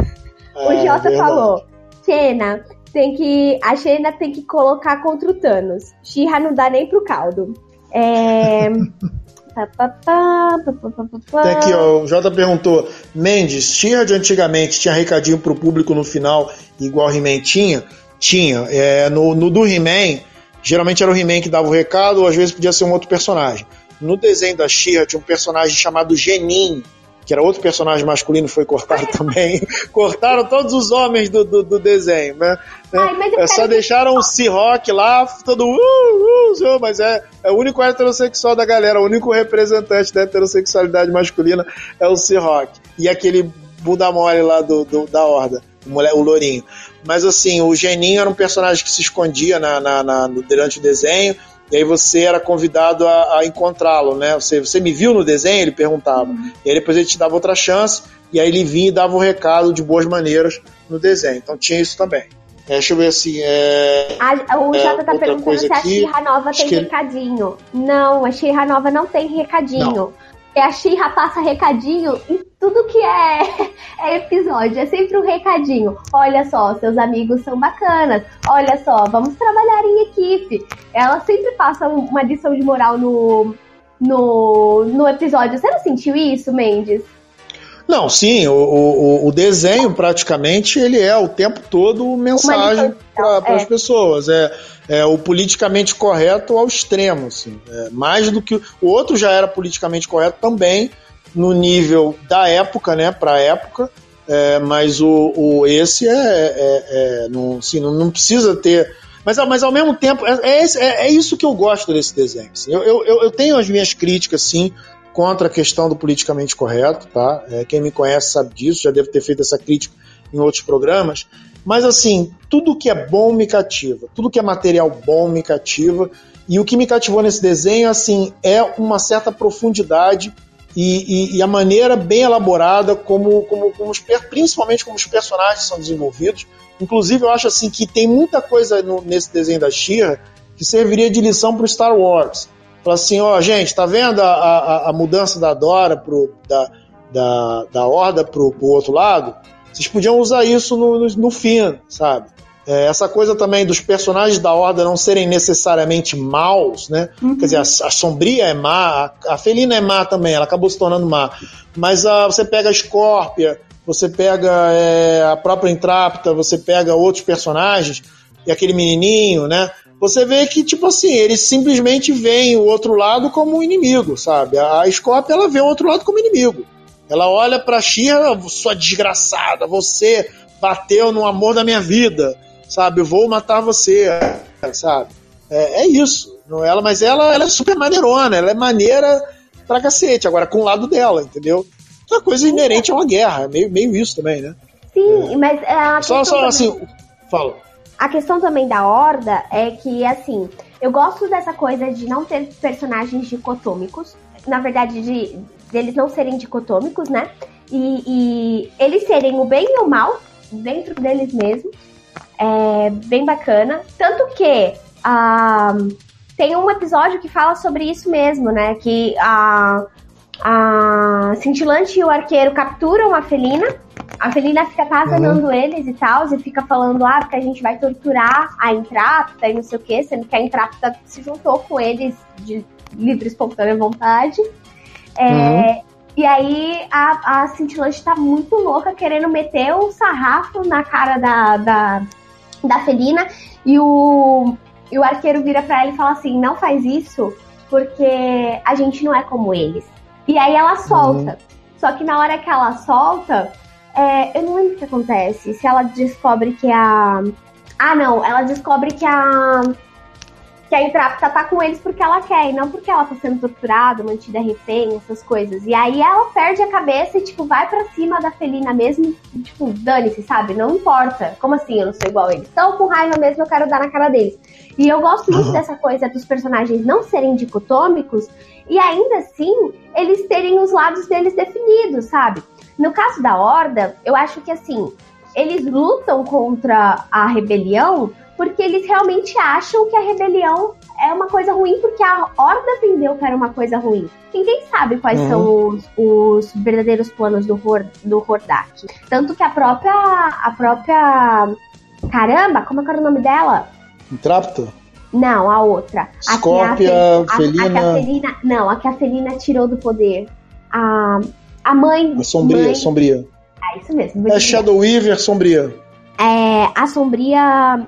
É, o Jota falou, Xena tem que. A Xena tem que colocar contra o Thanos. Xirra não dá nem pro caldo. É. <laughs> Tem aqui, ó, o Jota perguntou: Mendes, Xirra de antigamente tinha recadinho pro público no final, igual He-Man tinha? Tinha. É, no, no do He-Man, geralmente era o He-Man que dava o recado, ou às vezes podia ser um outro personagem. No desenho da Shira tinha um personagem chamado Genin, que era outro personagem masculino, foi cortado <laughs> também. Cortaram todos os homens do, do, do desenho, né? Ai, é, só deixaram o Seahawk lá, todo uh, uh, mas é, é o único heterossexual da galera, o único representante da heterossexualidade masculina é o Seahawk. E aquele bunda mole lá do, do da Horda, o, mulher, o Lourinho. Mas assim, o Geninho era um personagem que se escondia na, na, na durante o desenho, e aí você era convidado a, a encontrá-lo, né? Você, você me viu no desenho? Ele perguntava. Uhum. E aí depois ele te dava outra chance, e aí ele vinha e dava o um recado de boas maneiras no desenho. Então tinha isso também. É, deixa eu ver assim. É, a, o Jota é, tá perguntando se a Xirra Nova tem recadinho. Não, a Xirra Nova não tem recadinho. Não. É a Xirra passa recadinho em tudo que é, <laughs> é, episódio. É sempre um recadinho. Olha só, seus amigos são bacanas. Olha só, vamos trabalhar em equipe. Ela sempre passa uma lição de moral no, no, no episódio. Você não sentiu isso, Mendes? Não, sim, o, o, o, desenho praticamente ele é o tempo todo mensagem para é. as pessoas. É, é o politicamente correto ao extremo. Assim, é, mais do que. O outro já era politicamente correto também, no nível da época, né? Para a época. É, mas o, o esse é, é, é não, assim, não, não precisa ter mas, mas ao mesmo tempo, é, é, é, é, isso que eu gosto desse desenho. Assim. Eu, eu, eu tenho as minhas críticas, sim, contra a questão do politicamente correto, tá? É, quem me conhece sabe disso, já devo ter feito essa crítica em outros programas. Mas assim, tudo que é bom me cativa, tudo que é material bom me cativa. E o que me cativou nesse desenho, assim, é uma certa profundidade e, e, e a maneira bem elaborada como, como, como os, principalmente como os personagens são desenvolvidos. Inclusive, eu acho assim que tem muita coisa no, nesse desenho da Shira que serviria de lição para o Star Wars. Fala assim, ó, gente, tá vendo a, a, a mudança da Dora pro, da, da, da Horda pro, pro outro lado? Vocês podiam usar isso no, no, no fim, sabe? É, essa coisa também dos personagens da Horda não serem necessariamente maus, né? Uhum. Quer dizer, a, a, Sombria é má, a, a, Felina é má também, ela acabou se tornando má. Mas a, você pega a Scorpia, você pega é, a própria Intrápida, você pega outros personagens, e aquele menininho, né? Você vê que, tipo assim, eles simplesmente veem o outro lado como um inimigo, sabe? A, Scorpia, ela vê o outro lado como inimigo. Ela olha pra Shira, sua desgraçada, você bateu no amor da minha vida sabe? Eu vou matar você, sabe? É, é isso. Não ela, mas ela, ela é super maneirona, ela é maneira pra cacete, agora com o lado dela, entendeu? É uma coisa inerente a uma guerra, é meio, meio isso também, né? Sim, é. mas é a só, só assim, fala. A questão também da Horda é que, assim, eu gosto dessa coisa de não ter personagens dicotômicos, na verdade, de, de eles não serem dicotômicos, né? E, e eles serem o bem e o mal dentro deles mesmos. É bem bacana. Tanto que ah, tem um episódio que fala sobre isso mesmo, né? Que a, a Cintilante e o arqueiro capturam a felina. A felina fica atazanando uhum. eles e tal, e fica falando, ah, porque a gente vai torturar a Intrápida e não sei o quê, sendo que a Intrápida se juntou com eles de livre espontânea vontade. É, uhum. E aí a, a Cintilante tá muito louca, querendo meter um sarrafo na cara da, da, da felina e o, e o arqueiro vira para ela e fala assim: não faz isso porque a gente não é como eles. E aí ela solta. Uhum. Só que na hora que ela solta, é, eu não lembro o que acontece. Se ela descobre que a. Ah, não, ela descobre que a que a Intrápida tá com eles porque ela quer, e não porque ela tá sendo torturada, mantida refém, essas coisas. E aí ela perde a cabeça e, tipo, vai para cima da Felina mesmo, e, tipo, dane-se, sabe? Não importa. Como assim eu não sou igual a eles? Estão com raiva mesmo, eu quero dar na cara deles. E eu gosto muito dessa coisa dos personagens não serem dicotômicos e ainda assim eles terem os lados deles definidos, sabe? No caso da Horda, eu acho que assim, eles lutam contra a rebelião porque eles realmente acham que a rebelião é uma coisa ruim, porque a Horda vendeu que era uma coisa ruim. Ninguém sabe quais uhum. são os, os, verdadeiros planos do, Hor, do Hordak. Tanto que a própria. A própria. Caramba, como é que era o nome dela? Intrapto? Não, a outra. Scorpia, a, Felina. A, a, que a Felina. Não, a que a Felina tirou do poder. A, a mãe. A Sombria, mãe, Sombria. É isso mesmo. É Shadow Weaver, Sombria. É, a Sombria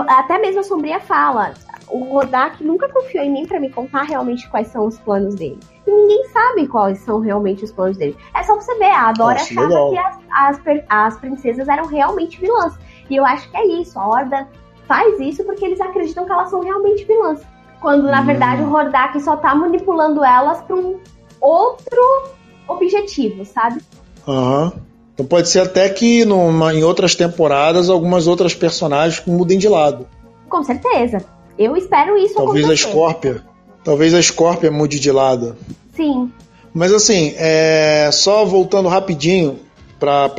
até mesmo a Sombria fala, o Rodak nunca confiou em mim para me contar realmente quais são os planos dele. E ninguém sabe quais são realmente os planos dele. É só você ver, a Dora Nossa, achava legal. que as, as, as, princesas eram realmente vilãs. E eu acho que é isso, a Horda faz isso porque eles acreditam que elas são realmente vilãs. Quando, na hum. verdade, o Hordak só tá manipulando elas para um outro objetivo, sabe? Aham. Uhum. Então pode ser até que numa, em outras temporadas algumas outras personagens mudem de lado. Com certeza. Eu espero isso Talvez acontecer. a Scorpia. Talvez a Scorpia mude de lado. Sim. Mas assim, é, só voltando rapidinho para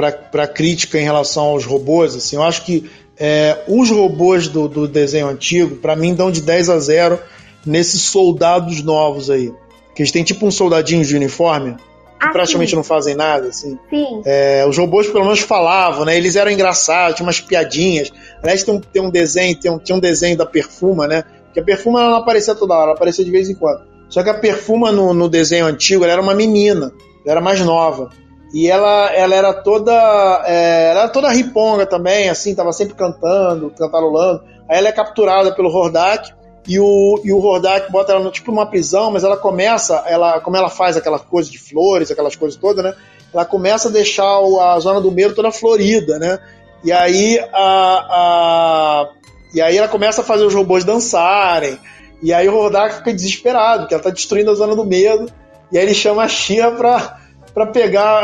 a crítica em relação aos robôs, assim, eu acho que é, os robôs do, do desenho antigo, para mim, dão de 10 a 0 nesses soldados novos aí. Que eles têm tipo um soldadinho de uniforme ah, praticamente sim. não fazem nada, assim. Sim. É, os robôs pelo menos falavam, né? Eles eram engraçados, tinha umas piadinhas. Aliás, tem um, tem um desenho, tem um, tinha um desenho da Perfuma, né? Que a Perfuma ela não aparecia toda hora, ela aparecia de vez em quando. Só que a Perfuma no, no desenho antigo, ela era uma menina, ela era mais nova. E ela, ela era toda. É, ela era toda riponga também, assim, tava sempre cantando, cantarolando. Aí ela é capturada pelo Hordak e o, e o Hordak bota ela tipo numa prisão, mas ela começa, ela, como ela faz aquela coisa de flores, aquelas coisas todas, né? Ela começa a deixar a zona do medo toda florida, né? E aí a, a, e aí ela começa a fazer os robôs dançarem. E aí o Hordak fica desesperado, porque ela tá destruindo a zona do medo. E aí ele chama a Xia pra, pra pegar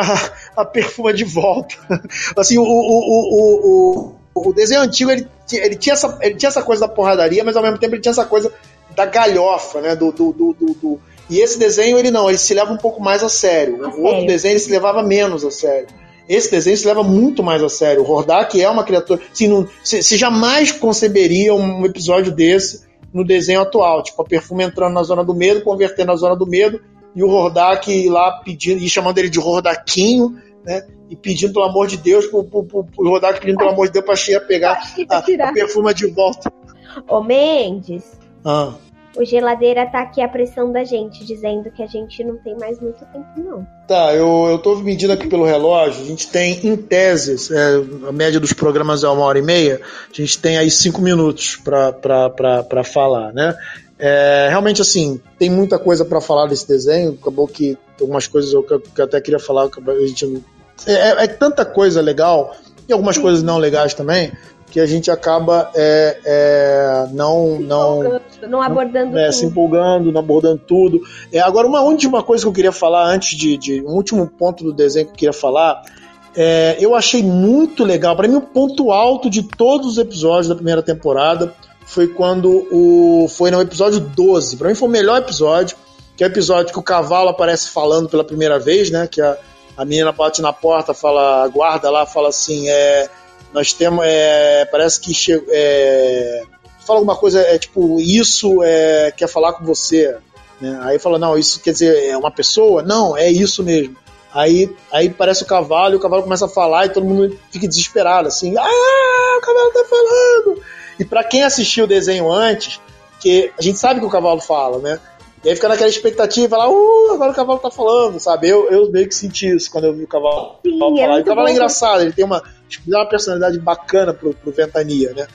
a, a perfuma de volta. <laughs> assim, o, o, o, o, o desenho antigo ele, ele, tinha essa, ele tinha essa coisa da porradaria, mas ao mesmo tempo ele tinha essa coisa da galhofa, né? Do, do, do, do, do... E esse desenho, ele não, ele se leva um pouco mais a sério. A o sério. outro desenho ele se levava menos a sério. Esse desenho se leva muito mais a sério. O Hordak é uma criatura. Assim, não, você, você jamais conceberia um episódio desse no desenho atual. Tipo, a perfume entrando na zona do medo, convertendo na zona do medo, e o Hordak lá pedindo, e chamando ele de Hordaquinho, né? E pedindo, pelo amor de Deus, pro, pro, pro, pro pedindo, pelo amor de Deus, pra Xia pegar <laughs> a, a perfuma de volta. Ô Mendes. Ah. O geladeira tá aqui a pressão da gente, dizendo que a gente não tem mais muito tempo, não. Tá, eu, eu tô medindo aqui pelo relógio, a gente tem, em teses, é, a média dos programas é uma hora e meia, a gente tem aí cinco minutos para falar, né? É, realmente, assim, tem muita coisa para falar desse desenho, acabou que algumas coisas eu, que eu até queria falar, a gente não... É, é, é tanta coisa legal, e algumas Sim. coisas não legais também, que a gente acaba é, é, não, não, não abordando é, se empolgando, não abordando tudo. É, agora, uma última coisa que eu queria falar antes de, de um último ponto do desenho que eu queria falar, é, eu achei muito legal. Para mim, o ponto alto de todos os episódios da primeira temporada foi quando o foi no episódio 12. Para mim, foi o melhor episódio, que é o episódio que o cavalo aparece falando pela primeira vez, né? Que a, a menina bate na porta, fala, guarda lá, fala assim, é nós temos. É, parece que chegou. É, fala alguma coisa, é tipo, isso é, quer falar com você. Né? Aí fala, não, isso quer dizer, é uma pessoa? Não, é isso mesmo. Aí, aí parece o cavalo e o cavalo começa a falar e todo mundo fica desesperado, assim, ah, o cavalo tá falando! E para quem assistiu o desenho antes, que a gente sabe que o cavalo fala, né? E aí fica naquela expectativa, lá, uh, agora o cavalo tá falando, sabe? Eu, eu meio que senti isso quando eu vi o cavalo, Sim, falar. É o cavalo é engraçado, ele tem uma, uma personalidade bacana pro, pro Ventania, né?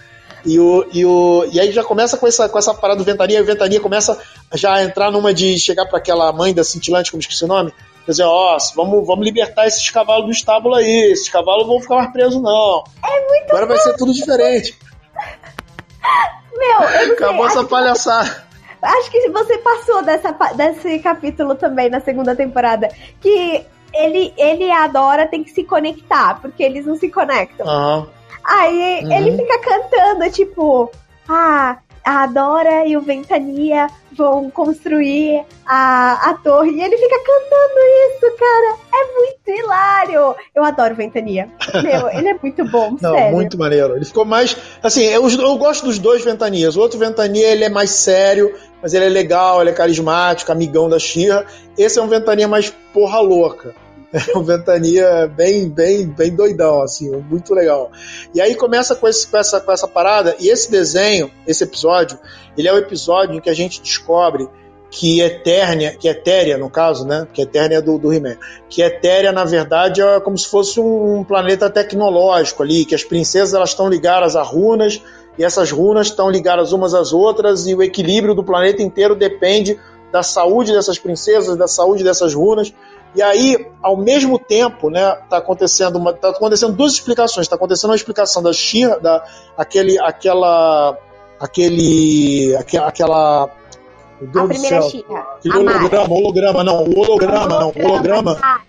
E, o, e, o, e aí já começa com essa, com essa parada do Ventania, e o Ventania começa já a entrar numa de chegar para aquela mãe da cintilante, como esqueci o nome, quer dizer, ó, vamos, vamos libertar esses cavalos do estábulo aí, esses cavalos vão ficar mais presos, não. É muito Agora bom. vai ser tudo diferente. <laughs> Meu, Acabou essa palhaçada. Acho que você passou dessa, desse capítulo também na segunda temporada. Que ele, ele e a Dora tem que se conectar, porque eles não se conectam. Uhum. Aí uhum. ele fica cantando, tipo, ah, a Dora e o Ventania vão construir a, a torre. E ele fica cantando isso, cara. É muito hilário. Eu adoro Ventania. Meu, <laughs> ele é muito bom, Não, sério. muito maneiro. Ele ficou mais. Assim, eu, eu gosto dos dois Ventanias. O outro Ventania, ele é mais sério, mas ele é legal, ele é carismático, amigão da Xirra. Esse é um Ventania mais porra louca. <laughs> É um ventania bem, bem, bem doidão, assim, muito legal. E aí começa com, esse, com, essa, com essa parada, e esse desenho, esse episódio, ele é o episódio em que a gente descobre que Eternia, que Etéria, no caso, né? Que Eternia é do, do He-Man. Que Etéria, na verdade, é como se fosse um planeta tecnológico ali, que as princesas elas estão ligadas a runas, e essas runas estão ligadas umas às outras, e o equilíbrio do planeta inteiro depende da saúde dessas princesas, da saúde dessas runas. E aí, ao mesmo tempo, né, tá acontecendo uma, tá acontecendo duas explicações. Tá acontecendo uma explicação da Shira, da aquele, aquela, aquele, aquela, aquela a primeira Shira. Aquele holograma, holograma, não, o holograma, não, o holograma. Ah,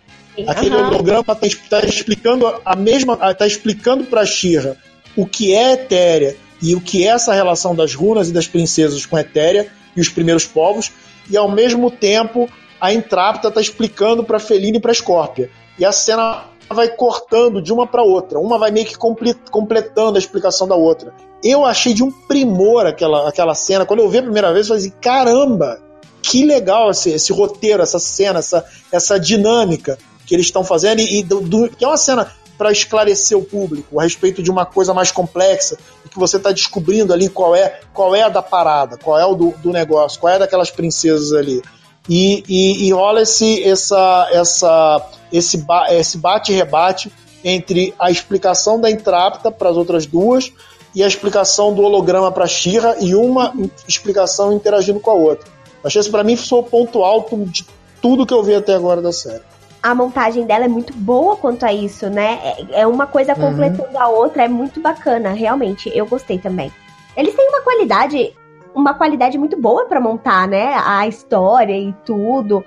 aquele holograma tá, tá, explicando a mesma, tá explicando para Shira o que é Etéria e o que é essa relação das runas e das princesas com Etéria e os primeiros povos, e ao mesmo tempo a Intrapta tá explicando para Feline e para Scorpia. E a cena vai cortando de uma para outra. Uma vai meio que completando a explicação da outra. Eu achei de um primor aquela, aquela cena. Quando eu vi a primeira vez, eu falei assim: caramba, que legal esse, esse roteiro, essa cena, essa, essa dinâmica que eles estão fazendo. E, e do, do, que é uma cena para esclarecer o público a respeito de uma coisa mais complexa e que você está descobrindo ali qual é qual é a da parada, qual é o do, do negócio, qual é daquelas princesas ali. E, e, e rola esse, essa, essa, esse, ba, esse bate-rebate entre a explicação da Intrapta para as outras duas e a explicação do holograma para Shira e uma explicação interagindo com a outra. Achei isso para mim foi o ponto alto de tudo que eu vi até agora da série. A montagem dela é muito boa quanto a isso, né? É, é uma coisa uhum. completando uhum. a outra, é muito bacana, realmente. Eu gostei também. Eles têm uma qualidade uma qualidade muito boa para montar, né? A história e tudo.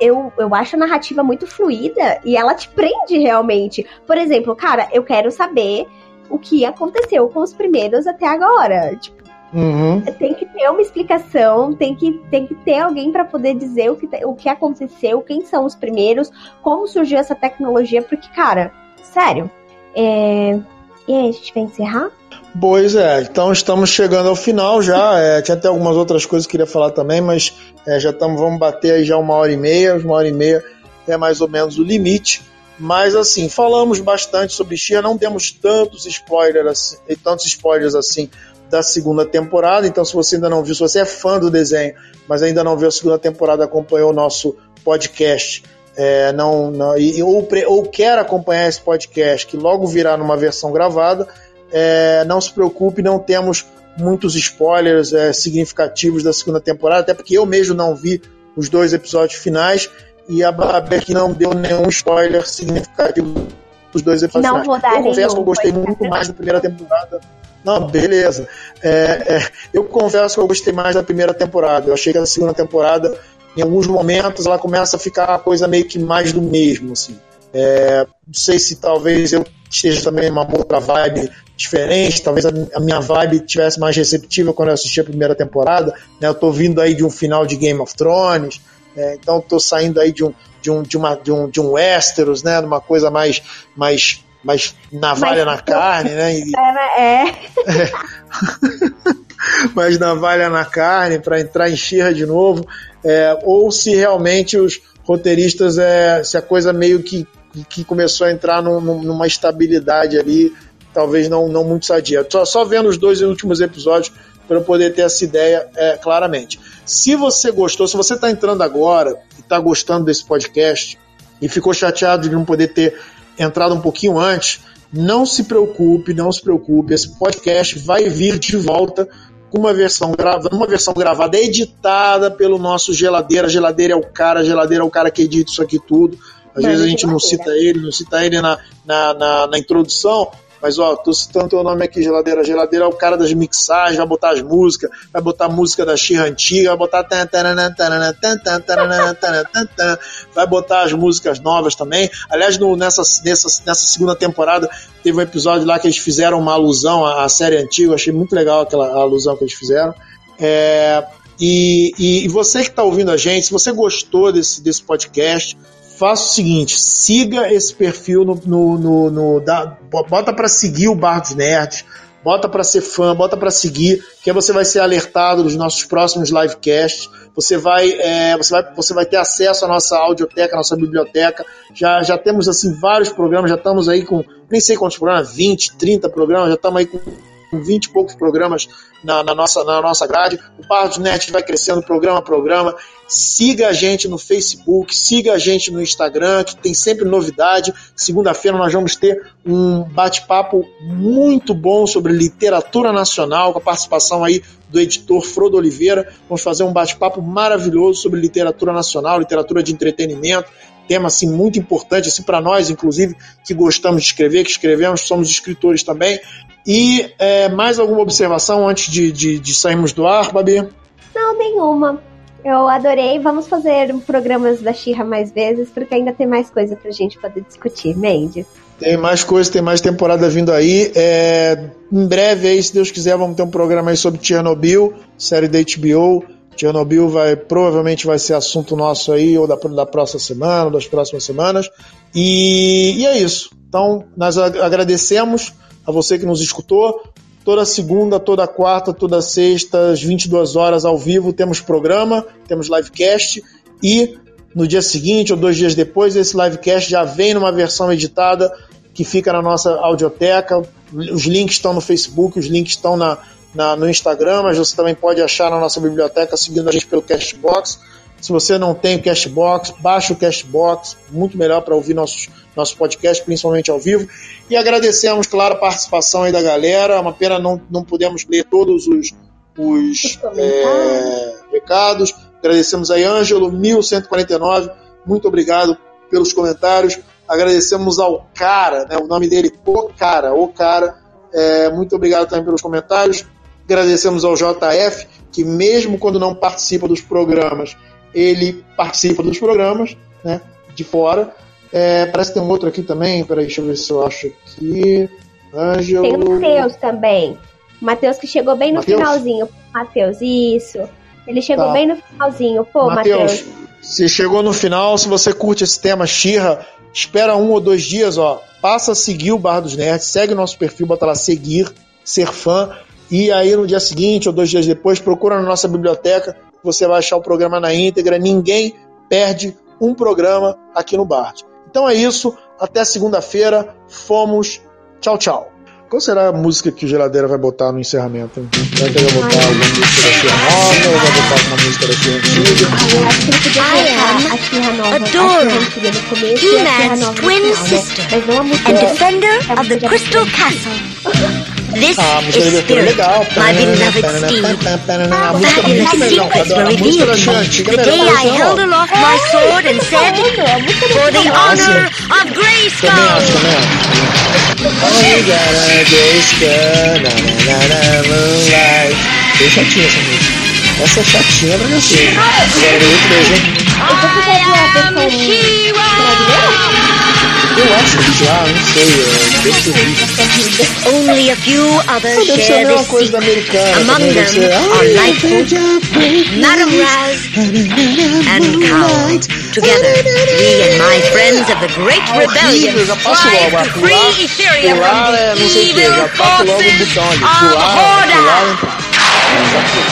Eu, eu acho a narrativa muito fluida e ela te prende realmente. Por exemplo, cara, eu quero saber o que aconteceu com os primeiros até agora. Tipo, Uhum. tem que ter uma explicação, tem que, tem que ter alguém para poder dizer o que, o que aconteceu, quem são os primeiros, como surgiu essa tecnologia, porque, cara, sério. É... E aí, a gente vai encerrar? Pois é, então estamos chegando ao final já. É, tinha até algumas outras coisas que eu queria falar também, mas é, já estamos, vamos bater aí já uma hora e meia. Uma hora e meia é mais ou menos o limite. Mas assim, falamos bastante sobre Xia, não demos tantos spoilers assim, tantos spoilers assim da segunda temporada. Então, se você ainda não viu, se você é fã do desenho, mas ainda não viu a segunda temporada, acompanhou o nosso podcast, é, não, não e, ou, ou, quer acompanhar esse podcast, que logo virá numa versão gravada, é, não se preocupe, não temos muitos spoilers é, significativos da segunda temporada, até porque eu mesmo não vi os dois episódios finais e a Babeck não deu nenhum spoiler significativo dos dois episódios não finais. Vou dar eu confesso que eu gostei muito mais da primeira temporada não, beleza. É, é, eu confesso que eu gostei mais da primeira temporada. Eu achei que a segunda temporada, em alguns momentos, ela começa a ficar uma coisa meio que mais do mesmo, assim. É, não sei se talvez eu esteja também numa outra vibe diferente, talvez a minha vibe tivesse mais receptiva quando eu assisti a primeira temporada. Né? Eu tô vindo aí de um final de Game of Thrones, é, então tô saindo aí de um de um de uma de um, de um Westeros, né, de uma coisa mais mais mais navalha Mas, na carne, né? E, é. é. <laughs> mais navalha na carne para entrar em xirra de novo, é, ou se realmente os roteiristas é se a coisa meio que, que começou a entrar num, numa estabilidade ali, talvez não, não muito sadia. Só, só vendo os dois últimos episódios para eu poder ter essa ideia é, claramente. Se você gostou, se você está entrando agora e está gostando desse podcast e ficou chateado de não poder ter entrado um pouquinho antes, não se preocupe, não se preocupe, esse podcast vai vir de volta com uma versão gravada, uma versão gravada editada pelo nosso geladeira. Geladeira é o cara, geladeira é o cara que edita isso aqui tudo. Às vezes a gente não cita ele, não cita ele na, na, na, na introdução, mas ó, tô citando teu nome aqui, geladeira. Geladeira é o cara das mixagens, vai botar as músicas, vai botar a música da Xirra antiga, vai botar vai botar as músicas novas também. Aliás, no, nessa, nessa, nessa segunda temporada teve um episódio lá que eles fizeram uma alusão à, à série antiga, eu achei muito legal aquela alusão que eles fizeram. É, e, e, e, você que está ouvindo a gente, se você gostou desse, desse podcast, faça o seguinte: siga esse perfil no. no, no, no da, bota para seguir o Bar dos Nerds, bota para ser fã, bota para seguir, que você vai ser alertado dos nossos próximos livecasts. Você vai, é, você vai, você vai ter acesso à nossa audioteca, à nossa biblioteca. Já, já temos assim vários programas, já estamos aí com nem sei quantos programas, 20, 30 programas, já estamos aí com 20 e poucos programas na, na, nossa, na nossa grade. O Bar dos Nerds vai crescendo programa a programa. Siga a gente no Facebook, siga a gente no Instagram, que tem sempre novidade. Segunda-feira nós vamos ter um bate-papo muito bom sobre literatura nacional, com a participação aí do editor Frodo Oliveira. Vamos fazer um bate-papo maravilhoso sobre literatura nacional, literatura de entretenimento tema assim muito importante assim para nós, inclusive que gostamos de escrever, que escrevemos, somos escritores também. E é, mais alguma observação antes de, de, de sairmos do ar, Babi? Não, nenhuma. Eu adorei. Vamos fazer programas da Xirra mais vezes, porque ainda tem mais coisa pra gente poder discutir. Mendes. Tem mais coisa, tem mais temporada vindo aí. É, em breve, aí, se Deus quiser, vamos ter um programa aí sobre Chernobyl, série da HBO. Chernobyl vai provavelmente vai ser assunto nosso aí, ou da, da próxima semana, ou das próximas semanas. E, e é isso. Então, nós agradecemos a você que nos escutou. Toda segunda, toda quarta, toda sexta, às 22 horas ao vivo, temos programa, temos livecast e no dia seguinte ou dois dias depois, esse livecast já vem numa versão editada que fica na nossa audioteca. Os links estão no Facebook, os links estão na, na, no Instagram, mas você também pode achar na nossa biblioteca seguindo a gente pelo Castbox. Se você não tem o Cashbox, baixa o Cashbox, muito melhor para ouvir nossos, nossos podcasts, principalmente ao vivo. E agradecemos, claro, a participação aí da galera. É uma pena não, não pudemos ler todos os, os é, recados. Agradecemos aí, Ângelo, 1149. Muito obrigado pelos comentários. Agradecemos ao cara, né, o nome dele, O Cara, O Cara. É, muito obrigado também pelos comentários. Agradecemos ao JF, que mesmo quando não participa dos programas, ele participa dos programas, né, de fora. É, parece que tem um outro aqui também, peraí, deixa eu ver se eu acho aqui. Ângelo. Tem o Matheus também. O Matheus que chegou bem no Mateus? finalzinho. Matheus, isso. Ele chegou Tá. bem no finalzinho. Pô, Matheus, se chegou no final, se você curte esse tema Xirra, espera um ou dois dias, ó. Passa a seguir o Bar dos Nerds, segue o nosso perfil, bota lá seguir, ser fã. E aí no dia seguinte ou dois dias depois, procura na nossa biblioteca, você vai achar o programa na íntegra. Ninguém perde um programa aqui no Bard. Então é isso, até segunda-feira. Fomos. Tchau, tchau. Qual será a música que o Geladeira vai botar no encerramento? Será que ele vai botar alguma música da Xirra nova ou vai botar alguma música da antiga? Ah, eu acho que ele podia I colocar am a nova. Adora, a antiga no começo e a nova no final, né? sister Mas não a música. and defender of the Crystal Castle. <laughs> This Ah, a música is é Spirit, legal. my beloved Steve. A música é muito Fabulous secrets were revealed to me the é day. I held aloft my sword and said, For the honor of Grayskull! Oh, na, na, na, moonlight. Bem chatinha essa música. Essa é chatinha pra você. Agora, no outro desenho, Eu vou fazer a versão brasileira? Eu acho que já, não sei, é bem esquisito. Only a few others Deve ser a share mesma this coisa da secret. americana. Among também deve them ser, are "Ai, Lightfoot, Madam Raz, and Cowl. Together, we and my friends of the Great Rebellion horrível, já passo strive logo. to a Pular, free Etheria pular from é the não sei o que, evil já aperto logo o forces botão ali. of Pular, pular, Horda. entrar. Já foi.